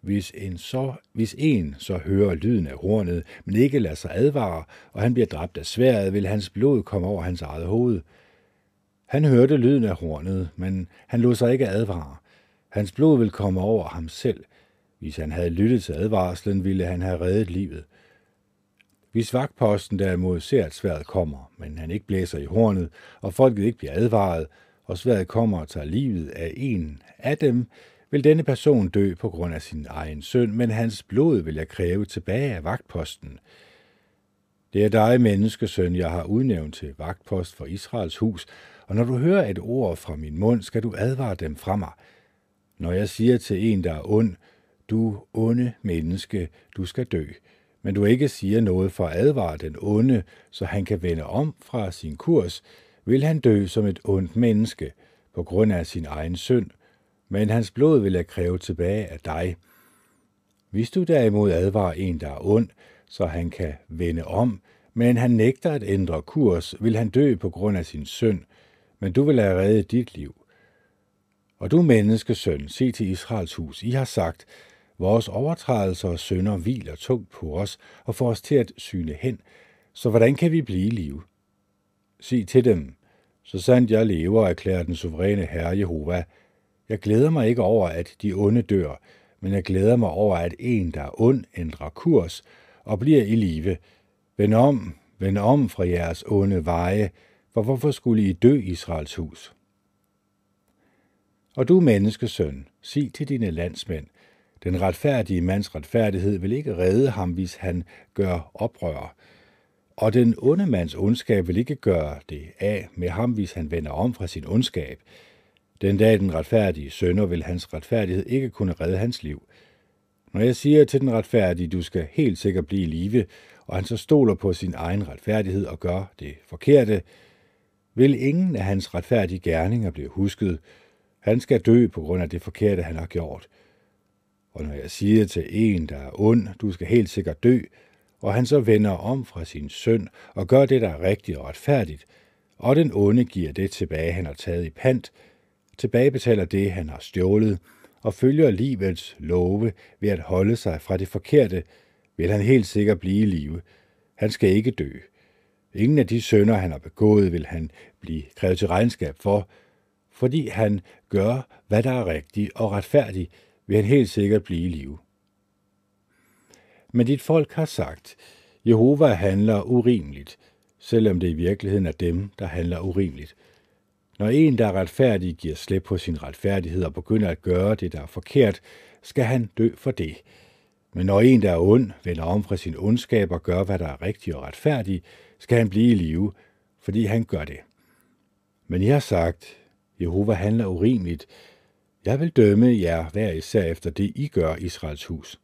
A: Hvis en, så, hvis en så hører lyden af hornet, men ikke lader sig advare, og han bliver dræbt af sværet, vil hans blod komme over hans eget hoved. Han hørte lyden af hornet, men han lod sig ikke advare. Hans blod vil komme over ham selv. Hvis han havde lyttet til advarslen, ville han have reddet livet. Hvis vagtposten derimod ser, at sværet kommer, men han ikke blæser i hornet, og folket ikke bliver advaret, og sværet kommer og tager livet af en af dem, vil denne person dø på grund af sin egen søn, men hans blod vil jeg kræve tilbage af vagtposten. Det er dig, menneskesøn, jeg har udnævnt til vagtpost for Israels hus, og når du hører et ord fra min mund, skal du advare dem fra mig. Når jeg siger til en, der er ond, du onde menneske, du skal dø, men du ikke siger noget for at advare den onde, så han kan vende om fra sin kurs, vil han dø som et ondt menneske på grund af sin egen synd, men hans blod vil jeg kræve tilbage af dig. Hvis du derimod advarer en, der er ond, så han kan vende om, men han nægter at ændre kurs, vil han dø på grund af sin synd, men du vil have reddet dit liv. Og du menneskesøn, se til Israels hus, I har sagt, Vores overtrædelser og sønder hviler tungt på os og får os til at syne hen, så hvordan kan vi blive i live? Sig til dem, så sandt jeg lever, erklærer den suveræne Herre Jehova. Jeg glæder mig ikke over, at de onde dør, men jeg glæder mig over, at en, der er ond, ændrer kurs og bliver i live. Vend om, vend om fra jeres onde veje, for hvorfor skulle I dø, Israels hus? Og du, menneskesøn, sig til dine landsmænd, den retfærdige mands retfærdighed vil ikke redde ham, hvis han gør oprør. Og den onde mands ondskab vil ikke gøre det af med ham, hvis han vender om fra sin ondskab. Den dag den retfærdige sønder vil hans retfærdighed ikke kunne redde hans liv. Når jeg siger til den retfærdige, du skal helt sikkert blive i live, og han så stoler på sin egen retfærdighed og gør det forkerte, vil ingen af hans retfærdige gerninger blive husket, Han skal dø på grund af det forkerte, han har gjort. Og når jeg siger til en, der er ond, du skal helt sikkert dø, og han så vender om fra sin søn og gør det, der er rigtigt og retfærdigt, og den onde giver det tilbage, han har taget i pant, tilbagebetaler det, han har stjålet, og følger livets love ved at holde sig fra det forkerte, vil han helt sikkert blive i live. Han skal ikke dø. Ingen af de sønder, han har begået, vil han blive krævet til regnskab for, fordi han gør, hvad der er rigtigt og retfærdigt, vil han helt sikkert blive i live. Men dit folk har sagt, Jehova handler urimeligt, selvom det i virkeligheden er dem, der handler urimeligt. Når en, der er retfærdig, giver slip på sin retfærdighed og begynder at gøre det, der er forkert, skal han dø for det. Men når en, der er ond, vender om fra sin ondskab og gør, hvad der er rigtigt og retfærdigt, skal han blive i live, fordi han gør det. Men jeg har sagt, Jehova handler urimeligt. Jeg vil dømme jer hver især efter det, I gør, Israels hus.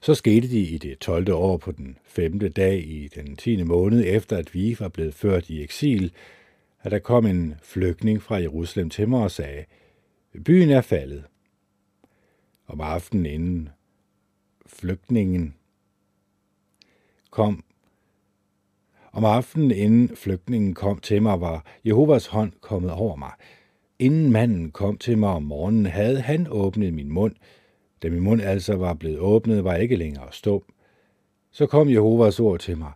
A: Så skete det i det 12. år på den 5. dag i den 10. måned, efter at vi var blevet ført i eksil, at der kom en flygtning fra Jerusalem til mig og sagde, byen er faldet. Om aftenen inden flygtningen kom, om aftenen inden flygtningen kom til mig, var Jehovas hånd kommet over mig. Inden manden kom til mig om morgenen, havde han åbnet min mund, da min mund altså var blevet åbnet, var jeg ikke længere stum. Så kom Jehovas ord til mig.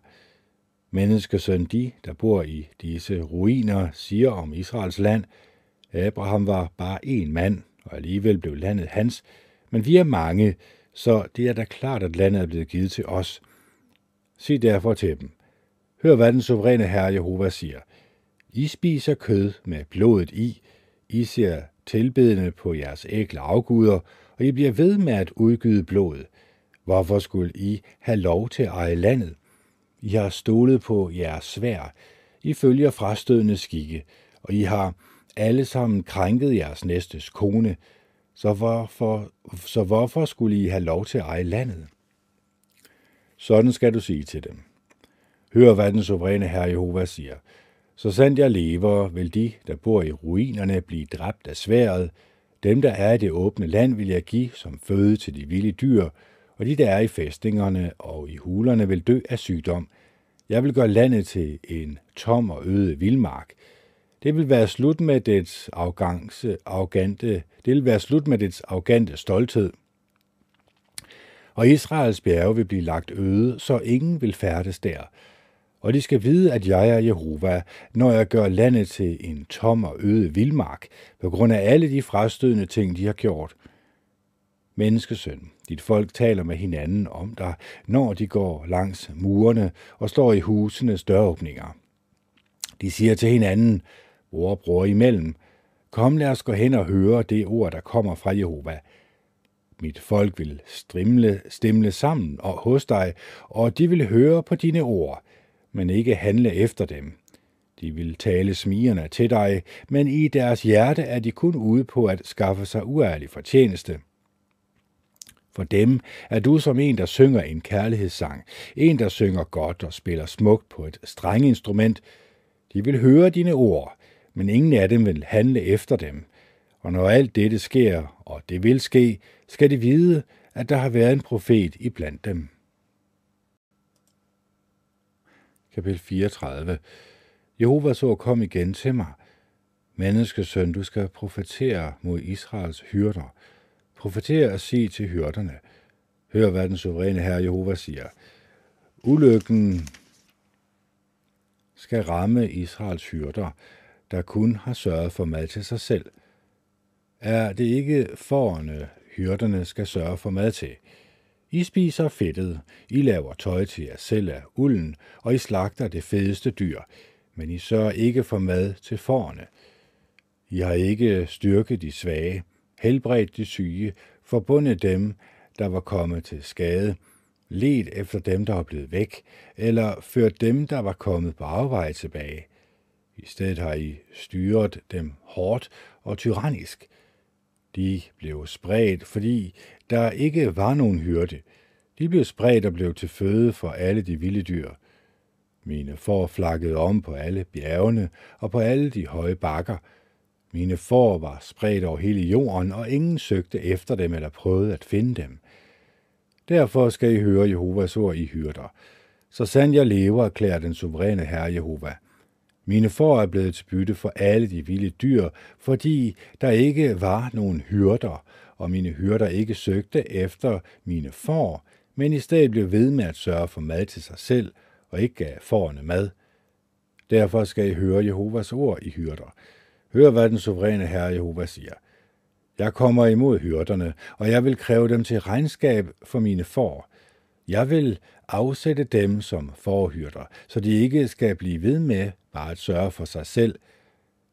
A: Menneskesøn, de, der bor i disse ruiner, siger om Israels land, Abraham var bare én mand, og alligevel blev landet hans, men vi er mange, så det er da klart, at landet er blevet givet til os. Sig derfor til dem. Hør, hvad den suveræne Herre Jehova siger. I spiser kød med blodet i, I ser tilbedende på jeres ægle afguder, og I bliver ved med at udgyde blodet. Hvorfor skulle I have lov til at eje landet? I har stolet på jeres svær. I følger frastødende skikke, og I har alle sammen krænket jeres næstes kone. Så hvorfor, så hvorfor skulle I have lov til at eje landet? Sådan skal du sige til dem. Hør, hvad den suveræne Herre Jehova siger. Så sandt jeg lever, vil de, der bor i ruinerne, blive dræbt af sværet, dem, der er i det åbne land, vil jeg give som føde til de vilde dyr, og de, der er i fæstningerne og i hulerne, vil dø af sygdom. Jeg vil gøre landet til en tom og øde vildmark. Det vil være slut med dets arrogance, arrogante, det vil være slut med dets arrogante stolthed. Og Israels bjerge vil blive lagt øde, så ingen vil færdes der. Og de skal vide, at jeg er Jehova, når jeg gør landet til en tom og øde vildmark, på grund af alle de frastødende ting, de har gjort. Menneskesøn, dit folk taler med hinanden om dig, når de går langs murene og står i husenes døråbninger. De siger til hinanden, bror og bror imellem, kom lad os gå hen og høre det ord, der kommer fra Jehova. Mit folk vil strimle, stemle sammen og hos dig, og de vil høre på dine ord, men ikke handle efter dem. De vil tale smigerne til dig, men i deres hjerte er de kun ude på at skaffe sig uærlig fortjeneste. For dem er du som en, der synger en kærlighedssang, en, der synger godt og spiller smukt på et strenginstrument. De vil høre dine ord, men ingen af dem vil handle efter dem. Og når alt dette sker, og det vil ske, skal de vide, at der har været en profet i blandt dem. Kapitel 34 Jehova så kom igen til mig. Menneskesøn, du skal profetere mod Israels hyrder. Profetere og sige til hyrderne. Hør, hvad den suveræne herre Jehova siger. Ulykken skal ramme Israels hyrder, der kun har sørget for mad til sig selv. Er det ikke forerne, hyrderne skal sørge for mad til? I spiser fedtet, I laver tøj til jer selv af ulden, og I slagter det fedeste dyr, men I sørger ikke for mad til forerne. I har ikke styrket de svage, helbredt de syge, forbundet dem, der var kommet til skade, let efter dem, der var blevet væk, eller ført dem, der var kommet på afvej tilbage. I stedet har I styret dem hårdt og tyrannisk. De blev spredt, fordi der ikke var nogen hyrde. De blev spredt og blev til føde for alle de vilde dyr. Mine får flakkede om på alle bjergene og på alle de høje bakker. Mine får var spredt over hele jorden, og ingen søgte efter dem eller prøvede at finde dem. Derfor skal I høre Jehovas ord i hyrder. Så sand jeg lever, erklærer den suveræne Herre Jehova. Mine får er blevet til bytte for alle de vilde dyr, fordi der ikke var nogen hyrder, og mine hyrder ikke søgte efter mine får, men i stedet blev ved med at sørge for mad til sig selv, og ikke gav forerne mad. Derfor skal I høre Jehovas ord i hyrder. Hør, hvad den suveræne Herre Jehova siger. Jeg kommer imod hyrderne, og jeg vil kræve dem til regnskab for mine får. Jeg vil afsætte dem som forhyrter, så de ikke skal blive ved med bare at sørge for sig selv.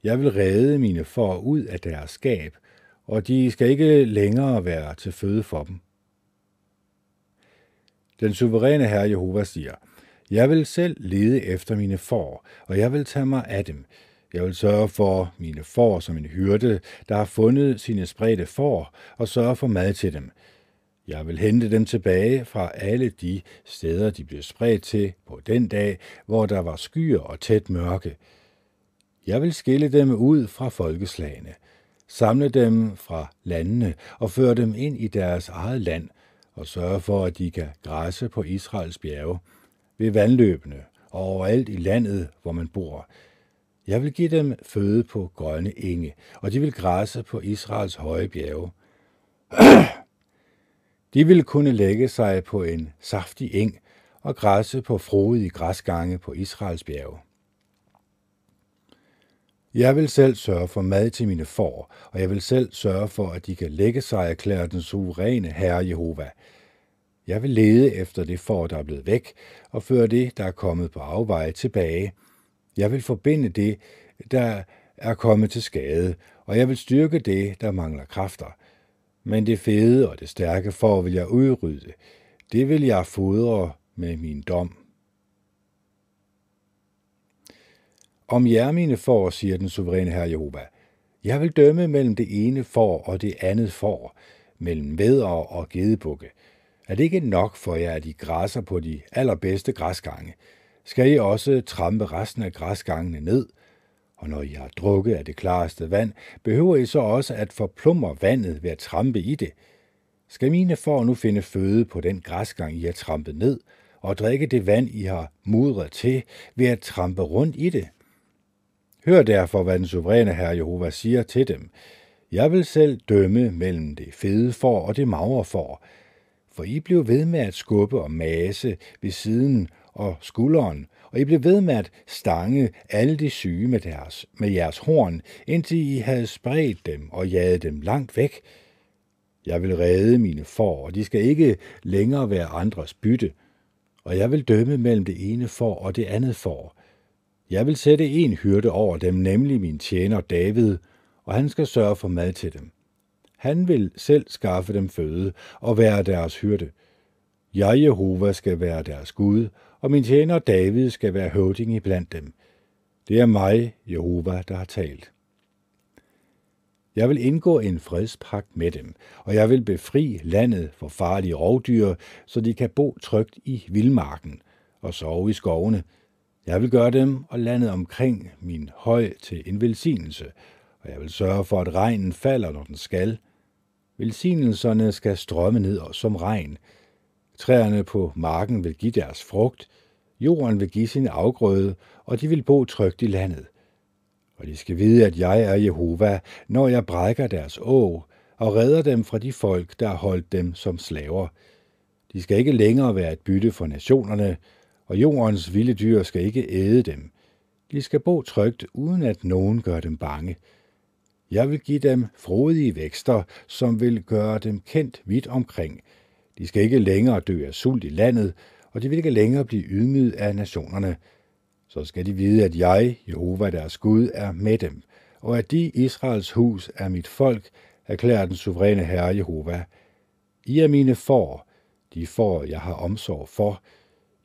A: Jeg vil redde mine får ud af deres skab, og de skal ikke længere være til føde for dem. Den suveræne Herre Jehova siger, Jeg vil selv lede efter mine får, og jeg vil tage mig af dem. Jeg vil sørge for mine får som en hyrde, der har fundet sine spredte får, og sørge for mad til dem. Jeg vil hente dem tilbage fra alle de steder, de blev spredt til på den dag, hvor der var skyer og tæt mørke. Jeg vil skille dem ud fra folkeslagene, samle dem fra landene og føre dem ind i deres eget land og sørge for, at de kan græsse på Israels bjerge, ved vandløbene og overalt i landet, hvor man bor. Jeg vil give dem føde på grønne enge, og de vil græsse på Israels høje bjerge. De vil kunne lægge sig på en saftig eng og græsse på frodige græsgange på Israels bjerge. Jeg vil selv sørge for mad til mine får, og jeg vil selv sørge for, at de kan lægge sig, erklære den suveræne Herre Jehova. Jeg vil lede efter det får, der er blevet væk, og føre det, der er kommet på afveje, tilbage. Jeg vil forbinde det, der er kommet til skade, og jeg vil styrke det, der mangler kræfter. Men det fede og det stærke får vil jeg udrydde. Det vil jeg fodre med min dom. Om jer, mine får, siger den suveræne herre Jehova, jeg vil dømme mellem det ene får og det andet får, mellem vædder og gedebukke. Er det ikke nok for jer, at I græsser på de allerbedste græsgange? Skal I også trampe resten af græsgangene ned? Og når I har drukket af det klareste vand, behøver I så også at forplumre vandet ved at trampe i det. Skal mine får nu finde føde på den græsgang, I har trampet ned, og drikke det vand, I har mudret til ved at trampe rundt i det? Hør derfor, hvad den suveræne herre Jehova siger til dem. Jeg vil selv dømme mellem det fede får og det magre får, for I blev ved med at skubbe og mase ved siden og skulderen, og I blev ved med at stange alle de syge med, deres, med jeres horn, indtil I havde spredt dem og jaget dem langt væk. Jeg vil redde mine får, og de skal ikke længere være andres bytte, og jeg vil dømme mellem det ene får og det andet får, jeg vil sætte en hyrde over dem, nemlig min tjener David, og han skal sørge for mad til dem. Han vil selv skaffe dem føde og være deres hyrde. Jeg, Jehova, skal være deres Gud, og min tjener David skal være høvding i blandt dem. Det er mig, Jehova, der har talt. Jeg vil indgå en fredspagt med dem, og jeg vil befri landet for farlige rovdyr, så de kan bo trygt i vildmarken og sove i skovene, jeg vil gøre dem og landet omkring min høj til en velsignelse, og jeg vil sørge for, at regnen falder, når den skal. Velsignelserne skal strømme ned som regn. Træerne på marken vil give deres frugt, jorden vil give sin afgrøde, og de vil bo trygt i landet. Og de skal vide, at jeg er Jehova, når jeg brækker deres å og redder dem fra de folk, der har holdt dem som slaver. De skal ikke længere være et bytte for nationerne, og jordens vilde dyr skal ikke æde dem. De skal bo trygt, uden at nogen gør dem bange. Jeg vil give dem frodige vækster, som vil gøre dem kendt vidt omkring. De skal ikke længere dø af sult i landet, og de vil ikke længere blive ydmyget af nationerne. Så skal de vide, at jeg, Jehova deres Gud, er med dem, og at de Israels hus er mit folk, erklærer den suveræne Herre Jehova. I er mine får, de får, jeg har omsorg for,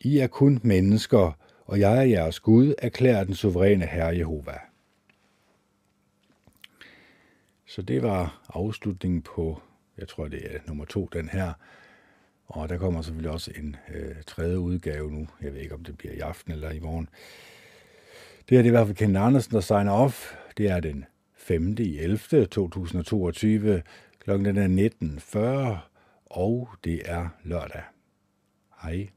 A: i er kun mennesker, og jeg er jeres Gud, erklærer den suveræne Herre Jehova. Så det var afslutningen på, jeg tror det er nummer to, den her. Og der kommer selvfølgelig også en øh, tredje udgave nu. Jeg ved ikke, om det bliver i aften eller i morgen. Det er det i hvert fald Kent Andersen, der signer off. Det er den 5. i 11. 2022. Klokken er 19.40, og det er lørdag. Hej.